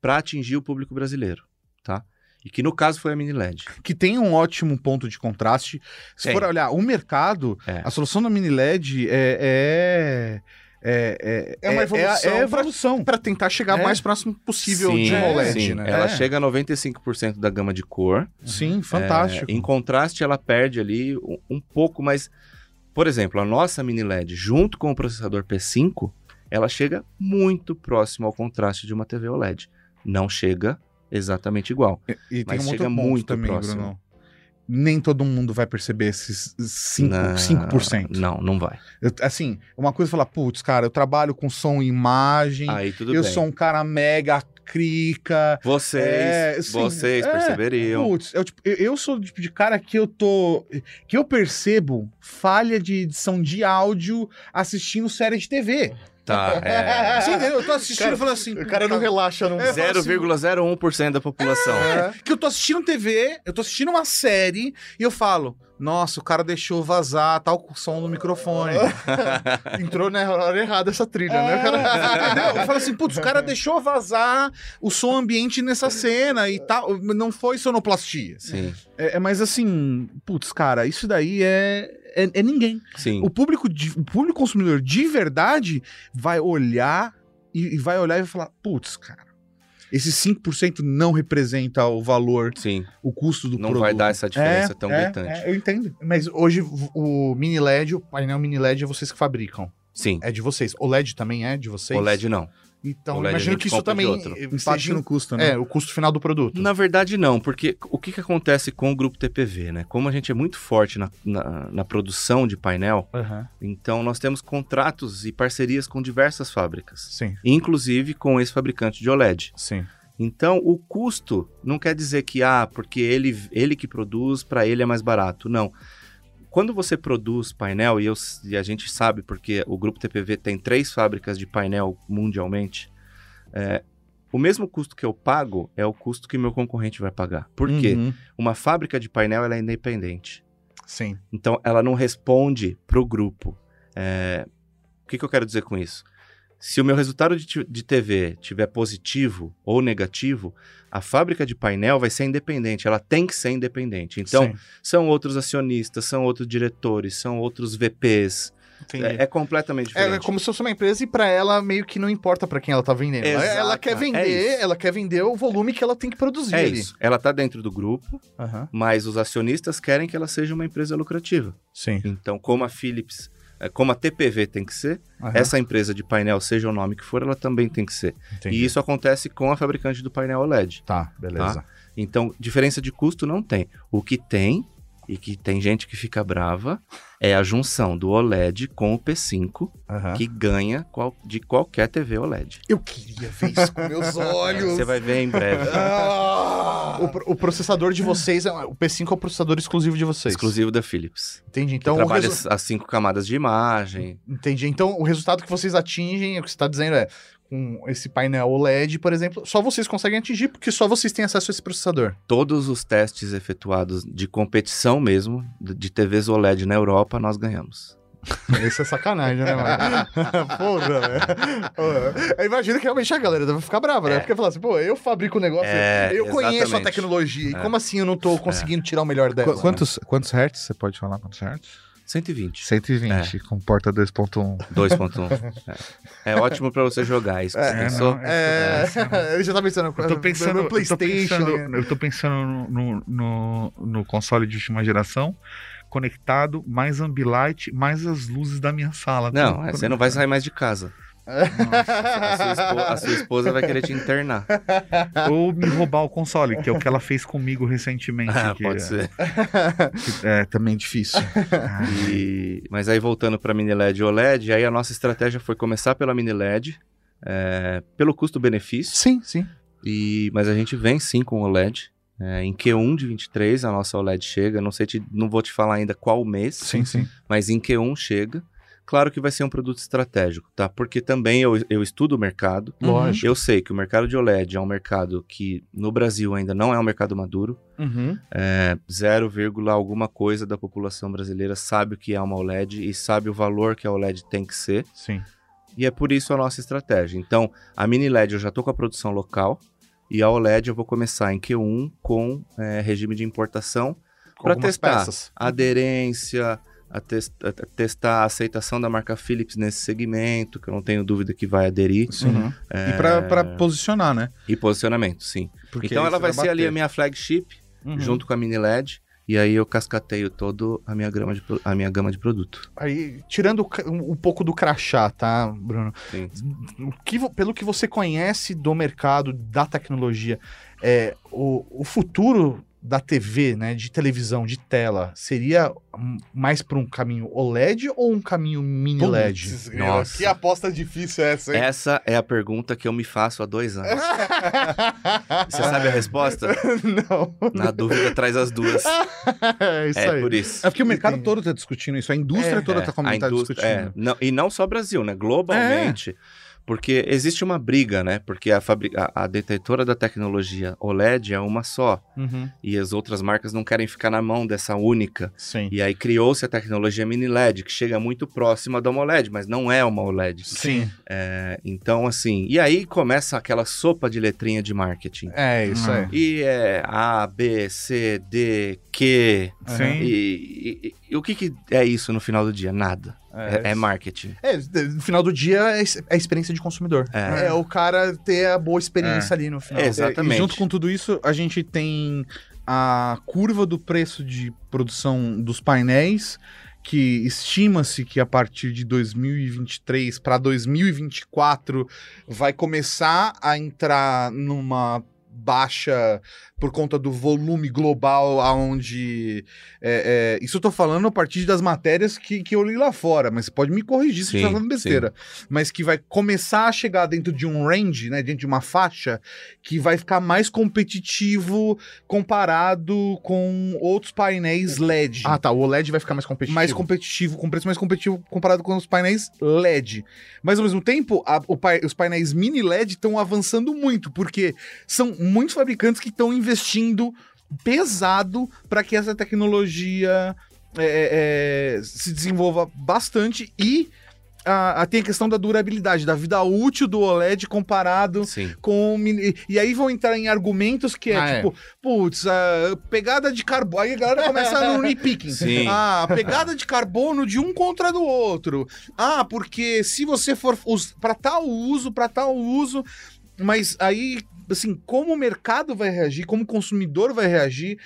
para atingir o público brasileiro, tá? E que no caso foi a mini LED. que tem um ótimo ponto de contraste. Se Tem. for olhar o mercado, É. a solução da mini LED é. É, é, É uma evolução É, é evolução. Pra tentar chegar o É. mais próximo possível Sim, de uma OLED, sim. né? Ela É. chega a 95% da gama de cor. Sim, fantástico. É, em contraste, ela perde ali um, um pouco, mas, por exemplo, a nossa mini LED, junto com o processador P5, ela chega muito próximo ao contraste de uma TV OLED. Não chega exatamente igual. E- E tem mas um outro chega ponto muito também, próximo. Bruno. Nem todo mundo vai perceber esses 5%. Não, 5%. Não, não vai. Eu- assim, uma coisa é falar, putz, cara, eu trabalho com som e imagem, Aí tudo eu bem. sou um cara mega crica. Vocês, É, sim, vocês é, perceberiam. Putz, eu, tipo, eu, eu sou o tipo de cara que eu tô. que eu percebo falha de edição de áudio assistindo série de TV. Tá, é. Você entendeu? Eu tô assistindo Cara, e falando assim. O cara não relaxa, não. É, fala assim, 0,01% da população. É, que eu tô assistindo TV, eu tô assistindo uma série e eu falo, nossa, o cara deixou vazar tal som no microfone. Entrou na hora errada essa trilha, É, né, cara? Eu falo assim, putz, o cara deixou vazar o som ambiente nessa cena e tal. Não foi sonoplastia. Sim, É, é, mas assim, putz, cara, isso daí é, é, é ninguém. sim. O público, de- o público consumidor de verdade vai olhar e, e vai olhar e vai falar, putz, cara, esse 5% não representa o valor, Sim, o custo do não produto. vai dar essa diferença É, tão é, gritante. é, eu entendo. Mas hoje o mini LED, o painel mini LED é vocês que fabricam. Sim, É de vocês. O LED também é de vocês? OLED não. Então, imagino que isso também seja no custo, né? É, o custo final do produto. Na verdade, não, porque o que, que acontece com o grupo TPV, né? Como a gente é muito forte na, na, na produção de painel, Aham. então nós temos contratos e parcerias com diversas fábricas, Sim, inclusive com esse fabricante de OLED. sim. Então, o custo não quer dizer que, ah, porque ele, ele que produz, para ele é mais barato. Não. Quando você produz painel, e, eu- e a gente sabe porque o Grupo TPV tem três fábricas de painel mundialmente, é, o mesmo custo que eu pago é o custo que meu concorrente vai pagar. Por quê? Uhum. Uma fábrica de painel ela é independente. Sim. Então, ela não responde para o grupo. É, O que, que eu quero dizer com isso? Se o meu resultado de, de TV tiver positivo ou negativo, a fábrica de painel vai ser independente, ela tem que ser independente. Então, Sim, são outros acionistas, são outros diretores, são outros VPs. É, é completamente É, diferente. é como se fosse uma empresa e pra ela meio que não importa pra quem ela tá vendendo. Ela- ela Exato, quer é vender, isso. ela quer vender o volume que ela tem que produzir É ali. isso. Ela está dentro do grupo, Aham. mas os acionistas querem que ela seja uma empresa lucrativa. Sim. Então, como a Philips, é, como a TPV tem que ser, Aham. essa empresa de painel, seja o nome que for, ela também tem que ser. Entendi. E isso acontece com a fabricante do painel OLED. Tá, beleza. Então, diferença de custo não tem. O que tem, e que tem gente que fica brava, é a junção do OLED com o P5, Aham. que ganha qual- de qualquer TV OLED. Eu queria ver isso com meus olhos. Você vai ver em breve. Ah! O, o processador de vocês, é- o P5 é o processador exclusivo de vocês. Exclusivo da Philips. Entendi. Então, trabalha resu- as cinco camadas de imagem. Entendi. Então, o resultado que vocês atingem, o que você está dizendo é, com esse painel OLED, por exemplo, só vocês conseguem atingir, porque só vocês têm acesso a esse processador. Todos os testes efetuados de competição mesmo, de TVs OLED na Europa, nós ganhamos. Isso é sacanagem, né, mano? Porra. Porra. Eu imagino que realmente a galera deve ficar brava, né? Porque fala assim, pô, eu fabrico o negócio, É, eu conheço a exatamente. tecnologia, e É. como assim eu não tô conseguindo tirar o melhor dela? Qu- quantos, quantos hertz? Você pode falar quantos hertz? 120. 120, com porta 2.1. 2.1. é. É ótimo pra você jogar, isso que você É, pensou? não, É, ele já tá pensando, Eu tô pensando, no eu tô PlayStation. pensando, né? eu tô pensando no, no, no console de última geração, conectado, mais Ambilight, mais as luzes da minha sala. Não, é, você não vai sair mais de casa. A sua, espo- a sua esposa vai querer te internar. Ou me roubar o console, que é o que ela fez comigo recentemente. Ah, que pode é, ser. que é também difícil. E- Mas aí voltando para mini LED e OLED, aí a nossa estratégia foi começar pela mini LED, é, pelo custo-benefício, Sim, sim. e, mas a gente vem sim com OLED. É, em Q1 de 23 a nossa OLED chega, não sei, te- não vou te falar ainda qual mês, Sim, sim. mas em Q1 chega. Claro que vai ser um produto estratégico, tá? Porque também eu, eu estudo o mercado. Lógico. Eu sei que o mercado de OLED é um mercado que no Brasil ainda não é um mercado maduro. Uhum. É, 0, alguma coisa da população brasileira sabe o que é uma OLED e sabe o valor que a OLED tem que ser. Sim. E é por isso a nossa estratégia. Então, a mini LED eu já estou com a produção local e a OLED eu vou começar em Q1 com é, regime de importação para testar peças. aderência, a, tes- a- testar a aceitação da marca Philips nesse segmento, que eu não tenho dúvida que vai aderir, Sim. Uhum. E pra, pra posicionar, né? e posicionamento, sim. Porque então ela vai ser ali bater. a minha flagship, Uhum. junto com a mini LED, e aí eu cascateio todo a minha, grama de, a minha gama de produto. Aí, tirando um, um pouco do crachá, tá, Bruno? Sim. O que, pelo que você conhece do mercado, da tecnologia, é, o, o futuro da TV, né, de televisão, de tela, seria mais para um caminho OLED ou um caminho mini LED? Putz, Nossa. Que aposta difícil é essa, hein? Essa é a pergunta que eu me faço há dois anos. Você sabe a resposta? Não. Na dúvida, traz as duas. é isso É aí. por isso. É porque o mercado Entendi. todo tá discutindo isso, a indústria É, toda tá, a tá indústria, é, discutindo. não- e não só Brasil, né? Globalmente. Porque existe uma briga, né? Porque a, a, a detetora da tecnologia OLED é uma só. Uhum. E as outras marcas não querem ficar na mão dessa única. Sim. E aí criou-se a tecnologia mini LED, que chega muito próxima da OLED, mas não é uma OLED. Sim. É, então, assim. E aí começa aquela sopa de letrinha de marketing. É isso aí. E é A, B, C, D, Q. Sim. E, e- e o que, que é isso no final do dia? Nada. É, é marketing. É, no final do dia é es- é a experiência de consumidor. É. É, o cara ter a boa experiência ali no final. É, Exatamente. E junto com tudo isso, a gente tem a curva do preço de produção dos painéis, que estima-se que a partir de 2023 para 2024 vai começar a entrar numa baixa por conta do volume global aonde é, é, isso eu tô falando a partir das matérias que, que eu li lá fora, mas você pode me corrigir se eu Sim, tô falando besteira mas que vai começar a chegar dentro de um range, né, dentro de uma faixa que vai ficar mais competitivo comparado com outros painéis LED. Ah, tá. O OLED vai ficar mais competitivo. mais competitivo, com preço mais competitivo comparado com os painéis LED. Mas ao mesmo tempo, a- o os painéis mini LED estão avançando muito, porque são muitos fabricantes que estão investindo pesado para que essa tecnologia é, é, se desenvolva bastante e a, a- tem a questão da durabilidade, da vida útil do OLED comparado Sim. com. o mini- E aí vão entrar em argumentos que é Ah, é. tipo, putz, a pegada de carbono. Aí a galera começa no nitpicking. Sim. Ah, pegada de carbono de um contra do outro. Ah, porque se você for pra tal uso, pra tal uso, mas aí, assim, como o mercado vai reagir, como o consumidor vai reagir.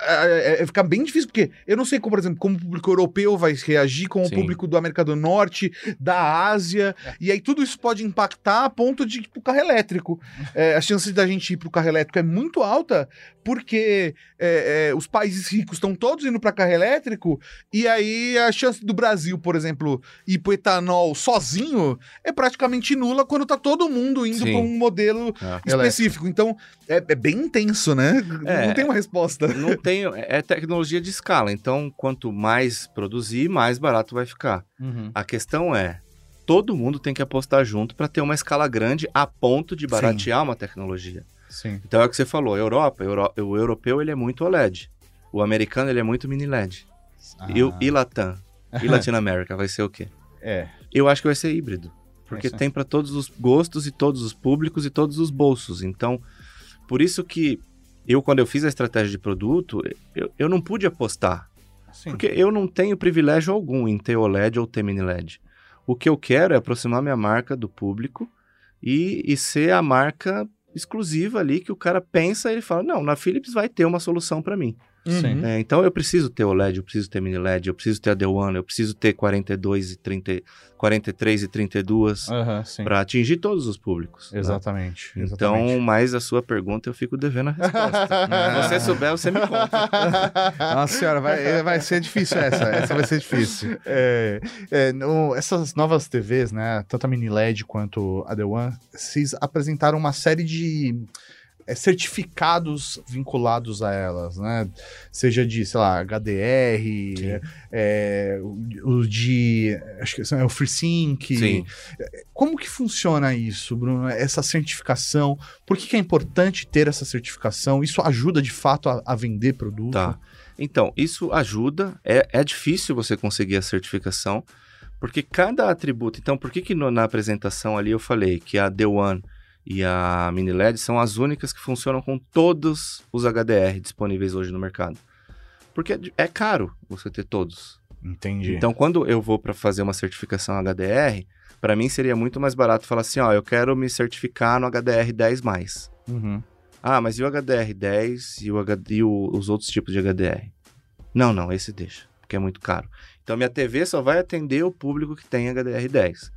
É, é, fica bem difícil, porque eu não sei, como, por exemplo, como o público europeu vai reagir, Sim. o público do América do Norte, da Ásia, e aí tudo isso pode impactar a ponto de, tipo, carro elétrico. É, a chance da gente ir pro carro elétrico é muito alta, porque é, é, os países ricos estão todos indo para carro elétrico, e aí a chance do Brasil, por exemplo, ir pro etanol sozinho é praticamente nula quando tá todo mundo indo para um modelo É. específico. Então, é, é bem intenso, né? É. Não tem uma resposta. Não tem, é tecnologia de escala, então quanto mais produzir, mais barato vai ficar. Uhum. A questão é, todo mundo tem que apostar junto para ter uma escala grande a ponto de baratear uma tecnologia. Sim. Então é o que você falou, Europa, Euro- o europeu ele é muito OLED, o americano ele é muito mini LED. E, o- e Latam, e Latinoamérica vai ser o quê? É. Eu acho que vai ser híbrido, porque ser. tem para todos os gostos e todos os públicos e todos os bolsos. Então, por isso que eu quando eu fiz a estratégia de produto, eu, eu não pude apostar Sim. porque eu não tenho privilégio algum em ter OLED ou ter mini LED. O que eu quero é aproximar minha marca do público e, e ser a marca exclusiva ali que o cara pensa e ele fala: não, na Philips vai ter uma solução para mim. Sim. É, então eu preciso ter OLED, eu preciso ter mini LED, eu preciso ter a The One, eu preciso ter 42 e 30, 43 e 32 Aham, sim. para atingir todos os públicos. né? Exatamente. Então, exatamente. mais a sua pergunta eu fico devendo a resposta. Se você souber, você me conta. Nossa senhora, vai, vai ser difícil essa. Essa vai ser difícil. É, é, no- essas novas TVs, né, tanto a Mini LED quanto a The One, vocês apresentaram uma série de certificados vinculados a elas, né? Seja de, sei lá, HDR, é, o, de, acho que é o FreeSync. Sim. Como que funciona isso, Bruno? Essa certificação? Por que, que é importante ter essa certificação? Isso ajuda de fato a, a vender produto? Tá. Então, isso ajuda. É, é difícil você conseguir a certificação, porque cada atributo. Então, por que, que no- na apresentação ali eu falei que a The One e a Mini LED são as únicas que funcionam com todos os HDR disponíveis hoje no mercado? Porque é, caro você ter todos. Entendi. Então, quando eu vou para fazer uma certificação HDR, para mim seria muito mais barato falar assim: ó, eu quero me certificar no HDR 10. Uhum. Ah, mas e o HDR10 e, o e o- os outros tipos de HDR? Não, não, esse deixa, porque é muito caro. Então, minha TV só vai atender o público que tem HDR10.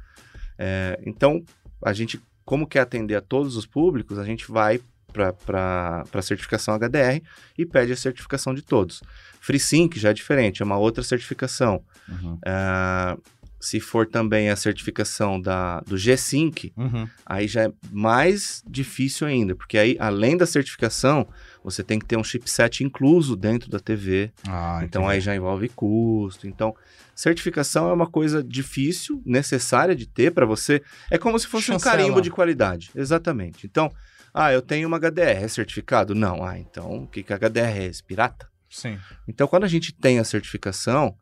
É, então, a gente, como quer atender a todos os públicos, a gente vai para a certificação HDR e pede a certificação de todos. FreeSync já é diferente, é uma outra certificação. Uhum. Ah, se for também a certificação da, do G-Sync, Uhum. aí já é mais difícil ainda, porque aí, além da certificação, você tem que ter um chipset incluso dentro da TV, Ah, então entendi. aí já envolve custo. Então, certificação é uma coisa difícil, necessária de ter para você. É como se fosse Chancela. um carimbo de qualidade, exatamente. Então, ah, eu tenho uma HDR, é certificado? Não. Ah, então, o que que a HDR é? Esse pirata? Sim. Então, quando a gente tem a certificação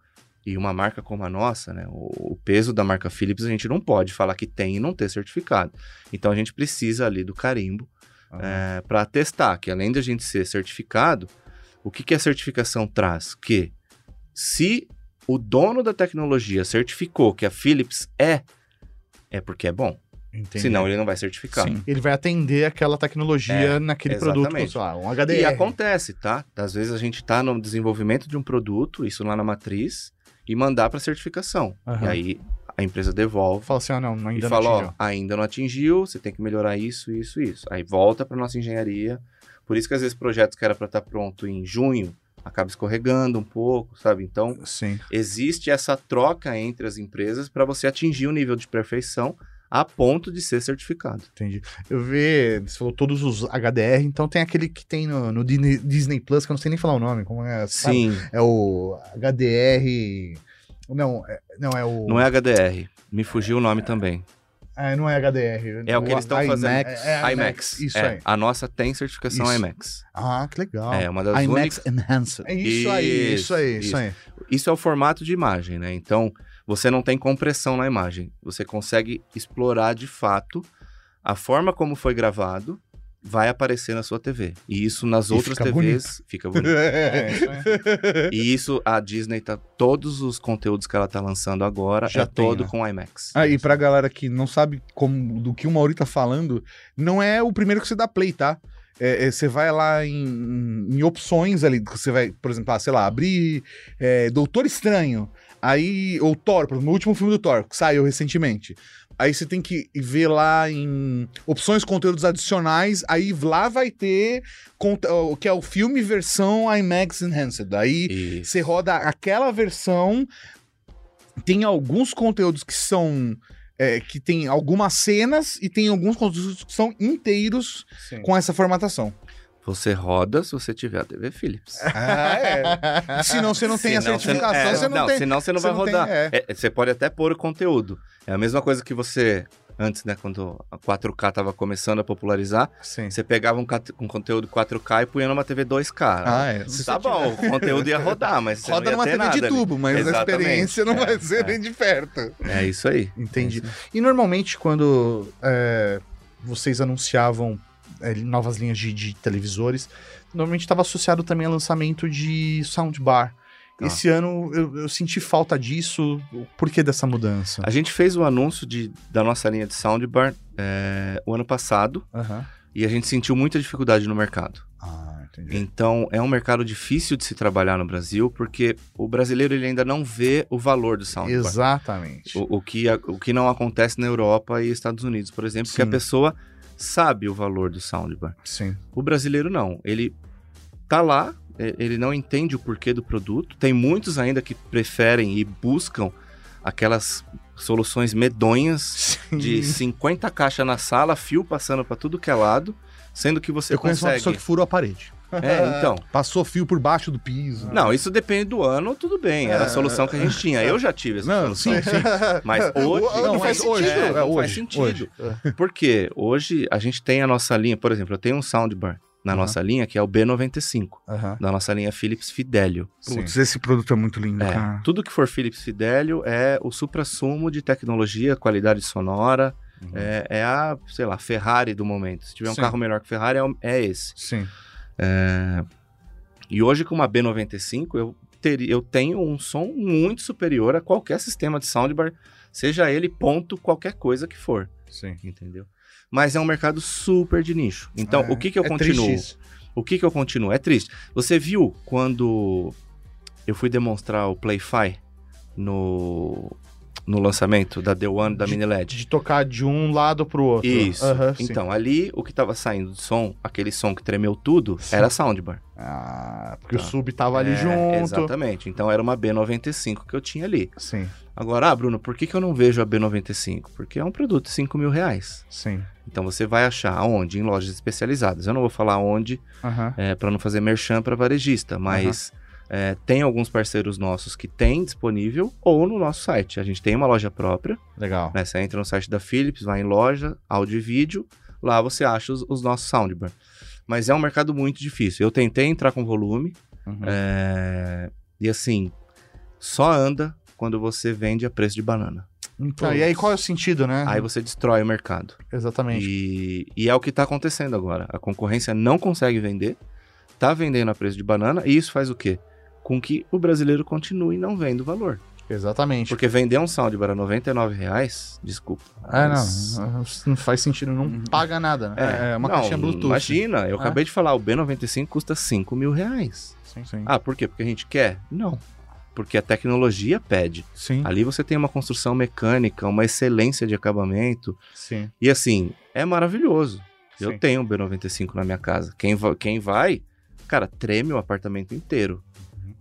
e uma marca como a nossa, né, o, o peso da marca Philips, a gente não pode falar que tem e não ter certificado. Então, a gente precisa ali do carimbo Aham. para testar que além de a gente ser certificado, o que, que a certificação traz? Que se o dono da tecnologia certificou que a Philips é, é porque é bom. Entendi. Senão ele não vai certificar. Sim. Ele vai atender aquela tecnologia É, naquele exatamente. produto, sei lá, um HDR. E acontece, tá? Às vezes a gente tá no desenvolvimento de um produto, isso lá na matriz, e mandar para certificação. Aham. E aí a empresa devolve Fala assim, ah, não, ainda e não fala, ó, atingiu. ainda não atingiu, você tem que melhorar isso, isso, isso. Aí volta para nossa engenharia. Por isso que às vezes projetos que era para estar pronto em junho acaba escorregando um pouco, sabe? Então, Sim. existe essa troca entre as empresas para você atingir o nível de perfeição a ponto de ser certificado. Entendi. Eu vi, você falou todos os HDR, então tem aquele que tem no, no Disney, Disney Plus, que eu não sei nem falar o nome, como é? sabe? Sim, É o HDR. Não, é, não é o. não é HDR. Me fugiu o nome também. É, não é HDR. É o que eles estão fazendo. IMAX. É, é IMAX. Isso É, aí. A nossa tem certificação Isso. IMAX. Ah, que legal. É uma das IMAX únicas. Enhanced. É isso aí, isso, Isso, aí, isso, isso. aí. Isso é o formato de imagem, né? Então, você não tem compressão na imagem. Você consegue explorar de fato a forma como foi gravado vai aparecer na sua TV. E isso nas E outras fica TVs fica bonito. É, isso aí. E isso a Disney tá todos os conteúdos que ela tá lançando agora Já é tem, todo né? com IMAX. Ah, e pra galera que não sabe como, do que o Mauri tá falando, não é o primeiro que você dá play, tá? É, é, você vai lá em, em opções ali, você vai, por exemplo, ah, sei lá, abrir é, Doutor Estranho, aí, ou Thor, por exemplo, o último filme do Thor, que saiu recentemente. Aí você tem que ver lá em opções, conteúdos adicionais, aí lá vai ter o que é o filme versão IMAX Enhanced. Aí E você roda aquela versão. Tem alguns conteúdos que são. é, que tem algumas cenas e tem alguns conteúdos que são inteiros Sim. com essa formatação. Você roda se você tiver a TV Philips. Ah, é. Senão você não tem a Senão certificação, é, você não, tem. Senão você não você vai não tem, rodar. é. É, você pode até pôr o conteúdo. É a mesma coisa que você, antes, né, quando a 4K tava começando a popularizar, Sim. você pegava um, um conteúdo 4K e punha numa TV 2K. Ah, é. Se Tá você bom, o conteúdo ia rodar, mas você Roda não ia numa ter TV nada de ali. tubo, mas a Exatamente. experiência não É, vai ser é. nem de perto. É isso aí. Entendi. É isso aí. E normalmente quando é, vocês anunciavam é, novas linhas de, de televisores, normalmente estava associado também ao lançamento de soundbar. Ah. Esse ano eu, eu senti falta disso. O porquê dessa mudança? A gente fez o anúncio de, da nossa linha de soundbar é, o ano passado Aham. e a gente sentiu muita dificuldade no mercado. Ah, entendi. Então, é um mercado difícil de se trabalhar no Brasil, porque o brasileiro ele ainda não vê o valor do soundbar. Exatamente. O, o que, a- o que não acontece na Europa e Estados Unidos, por exemplo, que a Sim. pessoa sabe o valor do soundbar. Sim. O brasileiro não. Ele tá lá, e- ele não entende o porquê do produto. Tem muitos ainda que preferem e buscam aquelas soluções medonhas de 50 caixas na sala, fio passando para tudo que é lado, sendo que você Eu conheço uma pessoa que furou a parede. É, então. Passou fio por baixo do piso. Não, isso depende do ano, tudo bem. Era a solução que a gente tinha. Eu já tive essa Não, solução. sim, sim. Mas hoje. Não, Não, faz hoje, sentido. É, é, não hoje, faz sentido. hoje. Porque hoje a gente tem a nossa linha, por exemplo, eu tenho um soundbar na Uhum. nossa linha que é o B95, Aham. da nossa linha Philips Fidelio. Putz, esse produto é muito lindo, É, cara. tudo que for Philips Fidelio é o supra-sumo de tecnologia, qualidade sonora, Uhum. é, é a, sei lá, Ferrari do momento. Se tiver um Sim. carro melhor que Ferrari, é, é esse. Sim. E hoje com uma B95 eu, teria, eu tenho um som muito superior a qualquer sistema de soundbar, seja ele ponto qualquer coisa que for. Sim. entendeu? Mas é um mercado super de nicho. Então, É, o que que eu é continuo? triste isso. O que que eu continuo? É triste. Você viu quando eu fui demonstrar o Play-Fi no, no lançamento da The One da De- Mini LED? De tocar de um lado pro outro. Isso. Sim. então, ali o que tava saindo de som, aquele som que tremeu tudo, Sim. era soundbar. Ah, porque Tá. o sub tava ali É, junto. Exatamente. Então era uma B95 que eu tinha ali. Sim, Agora, ah, Bruno, por que, que eu não vejo a B95? Porque é um produto de 5 mil reais. sim. Então você vai achar aonde? Em lojas especializadas. Eu não vou falar onde, Aham. é, para não fazer merchan para varejista, mas é, tem alguns parceiros nossos que tem disponível ou no nosso site. A gente tem uma loja própria, Legal. né? Você entra no site da Philips, vai em loja, áudio e vídeo, lá você acha os, os nossos soundbar. Mas é um mercado muito difícil. Eu tentei entrar com volume, Uhum. é, e assim, só anda quando você vende a preço de banana. Então, e aí qual é o sentido, né? Aí você destrói o mercado. Exatamente. E, e é o que está acontecendo agora. A concorrência não consegue vender, tá vendendo a preço de banana, e isso faz o quê? Com que o brasileiro continue não vendo valor. Exatamente. Porque vender um soundbar a 99 reais, desculpa. Ah, mas- não. Não faz sentido, não Uhum. paga nada, né? É, uma não, caixinha Bluetooth. Imagina, eu É. acabei de falar, o B95 custa 5 mil reais. Sim, sim. Ah, por quê? Porque a gente quer? Não. Porque a tecnologia pede. Sim. Ali você tem uma construção mecânica, uma excelência de acabamento. Sim. E assim, é maravilhoso. Eu Sim. tenho um B95 na minha casa. Quem, quem vai, cara, treme o apartamento inteiro.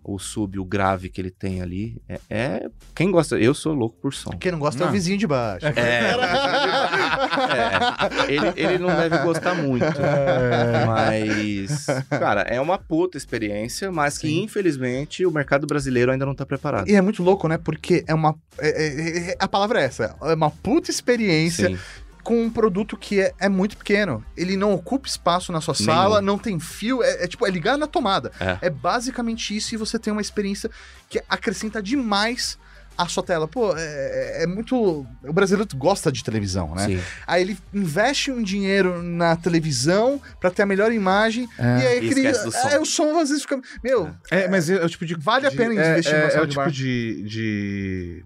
Uhum. O sub, o grave que ele tem ali. É, é- Quem gosta. Eu sou louco por som. Quem não gosta é o Não. vizinho de baixo. É, é, ele, ele não deve gostar muito. Mas, cara, é uma puta experiência, mas que Sim. infelizmente o mercado brasileiro ainda não tá preparado. E é muito louco, né? Porque é uma. é- é- é- a palavra é essa. É uma puta experiência Sim. Com um produto que é, é muito pequeno. Ele não ocupa espaço na sua Nenhum. sala, não tem fio, é, é tipo, é ligar na tomada. É. É basicamente isso e você tem uma experiência que acrescenta demais a sua tela. Pô, é, é muito. O brasileiro gosta de televisão, né? Sim. Aí ele investe um dinheiro na televisão pra ter a melhor imagem. E aí E som. É, o som às vezes fica. Meu, É, mas é, é o tipo de. Vale a de- pena é, investir é, numa é o soundbar. tipo de, de.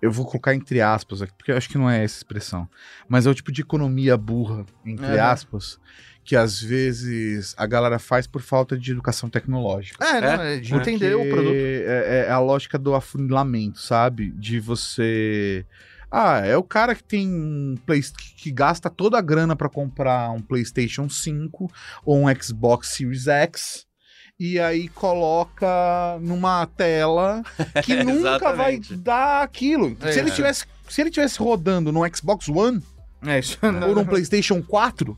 Eu vou colocar entre aspas aqui, porque eu acho que não é essa expressão. Mas é o tipo de economia burra, entre Aham. aspas, que às vezes a galera faz por falta de educação tecnológica. é, não, é de entender o produto. É, é a lógica do afunilamento, sabe? De você. Ah, é o cara que tem um Play... que gasta toda a grana pra comprar um PlayStation 5 ou um Xbox Series X e aí coloca numa tela que nunca vai dar aquilo. É. se ele tivesse se ele tivesse rodando no Xbox One É isso. ou no PlayStation 4,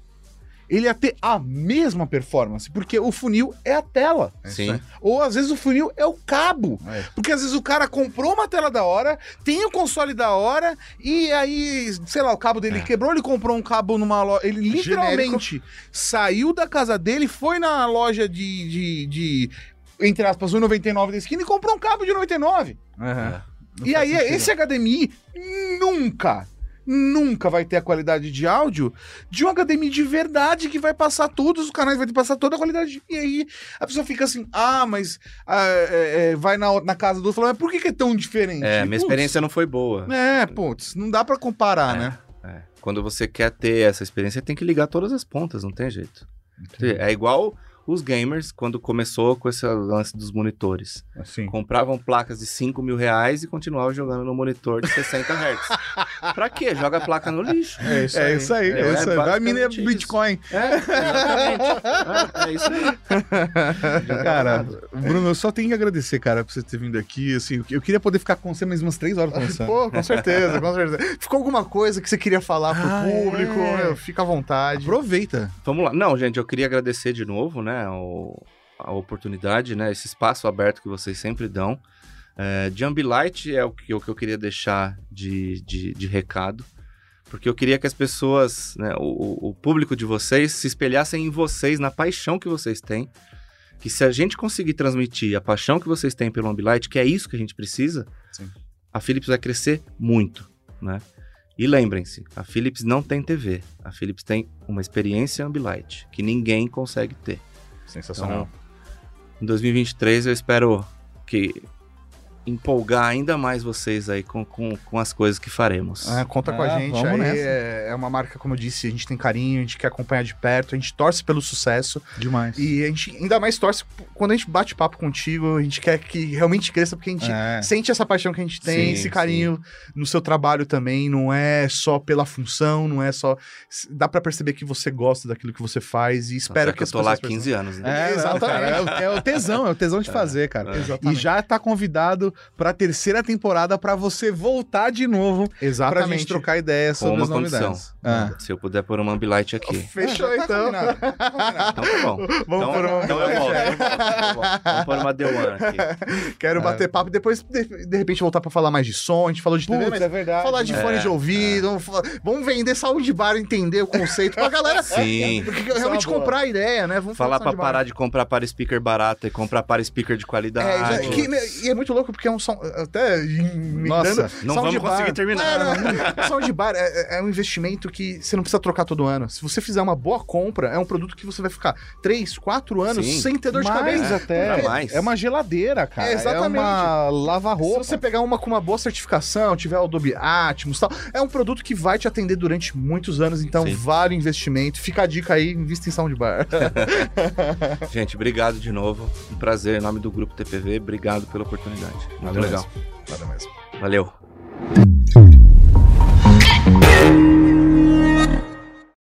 ele ia ter a mesma performance, porque o funil é a tela. Sim. Ou às vezes o funil é o cabo. É. Porque às vezes o cara comprou uma tela da hora, tem o console da hora, e aí, sei lá, o cabo dele É. quebrou, ele comprou um cabo numa loja. Ele literalmente saiu da casa dele, foi na loja de. de, de entre aspas, 1,99 da esquina e comprou um cabo de 99. Aham. Não E aí, sentido. esse HDMI nunca, nunca vai ter a qualidade de áudio de um HDMI de verdade que vai passar todos os canais, vai passar toda a qualidade. E aí a pessoa fica assim, ah, mas ah, é, é, vai na, na casa do outro e fala, mas por que, que é tão diferente? É, minha Putz, experiência não foi boa. É, putz, não dá pra comparar, É. né? É. Quando você quer ter essa experiência, tem que ligar todas as pontas, não tem jeito. É igual os gamers, quando começou com esse lance dos monitores. Assim. Compravam placas de 5 mil reais e continuavam jogando no monitor de 60 Hz. pra quê? Joga a placa no lixo. É isso É aí. isso aí, é, É, isso aí. Vai minerar isso. Bitcoin. É, exatamente. É, é isso aí. Cara. Bruno, eu só tenho que agradecer, cara, por você ter vindo aqui. Assim, eu queria poder ficar com você mais umas três horas conversando. Pô, com certeza, com certeza. Ficou alguma coisa que você queria falar pro Ah, público? é. Fica à vontade. Aproveita. Vamos lá. Não, gente, eu queria agradecer de novo, né, o- a oportunidade, né, esse espaço aberto que vocês sempre dão. É, de Ambilight é o que, o que eu queria deixar de, de, de recado, porque eu queria que as pessoas, né, o, o público de vocês, se espelhassem em vocês, na paixão que vocês têm, que se a gente conseguir transmitir a paixão que vocês têm pelo Ambilight, que é isso que a gente precisa, Sim. a Philips vai crescer muito, né? E lembrem-se, a Philips não tem TV, a Philips tem uma experiência Ambilight, que ninguém consegue ter. Sensacional. Então, em 2023 eu espero que empolgar ainda mais vocês aí com, com, com as coisas que faremos. Ah, conta com a Ah, gente. Aí nessa. é, é uma marca, como eu disse, a gente tem carinho, a gente quer acompanhar de perto, a gente torce pelo sucesso. Demais. E a gente ainda mais torce quando a gente bate papo contigo, a gente quer que realmente cresça, porque a gente É. sente essa paixão que a gente tem, Sim, esse carinho no seu trabalho também. Não é só pela função, não é só. Dá pra perceber que você gosta daquilo que você faz e espero Até que que eu as tô lá há pessoas 15 anos, né? É, Exatamente. cara, é, o, é o tesão, é o tesão de fazer, cara. é. E já tá convidado pra terceira temporada pra você voltar de novo pra Exatamente. gente trocar ideias sobre uma as novidades. Ah. Se eu puder pôr uma Ambilight aqui. Fechou Ah, tá então. combinado, tá combinado. Então tá bom. Vamos então, por uma. então eu volto. eu. Vamos pôr uma The One aqui. Quero É. bater papo e depois, de, de repente, voltar pra falar mais de som. A gente falou de TV, Putz, mas é verdade. falar de né? fone É, de ouvido. Vamos, falar- vamos vender saúde bar, entender o conceito pra galera Sim. porque é realmente comprar a ideia, né? Vamos Falar pra bar. parar de comprar para speaker barato e comprar para speaker de qualidade. É, já- que- e é muito louco porque é um som. Até Nossa, dando. não vamos conseguir terminar. É, não, sound bar é, é um investimento que você não precisa trocar todo ano. Se você fizer uma boa compra, é um produto que você vai ficar 3, 4 anos Sim. sem ter dor de Mais cabeça. até. Mais. É uma geladeira, cara. É, exatamente. É uma Se lava-roupa. você pegar uma com uma boa certificação, tiver o Adobe Atmos e tal, é um produto que vai te atender durante muitos anos, então Sim. vale o investimento. Fica a dica aí, invista em soundbar. Gente, obrigado de novo. Um prazer em nome do Grupo TPV. Obrigado pela oportunidade. Muito legal. Mesmo. Nada mesmo. Valeu.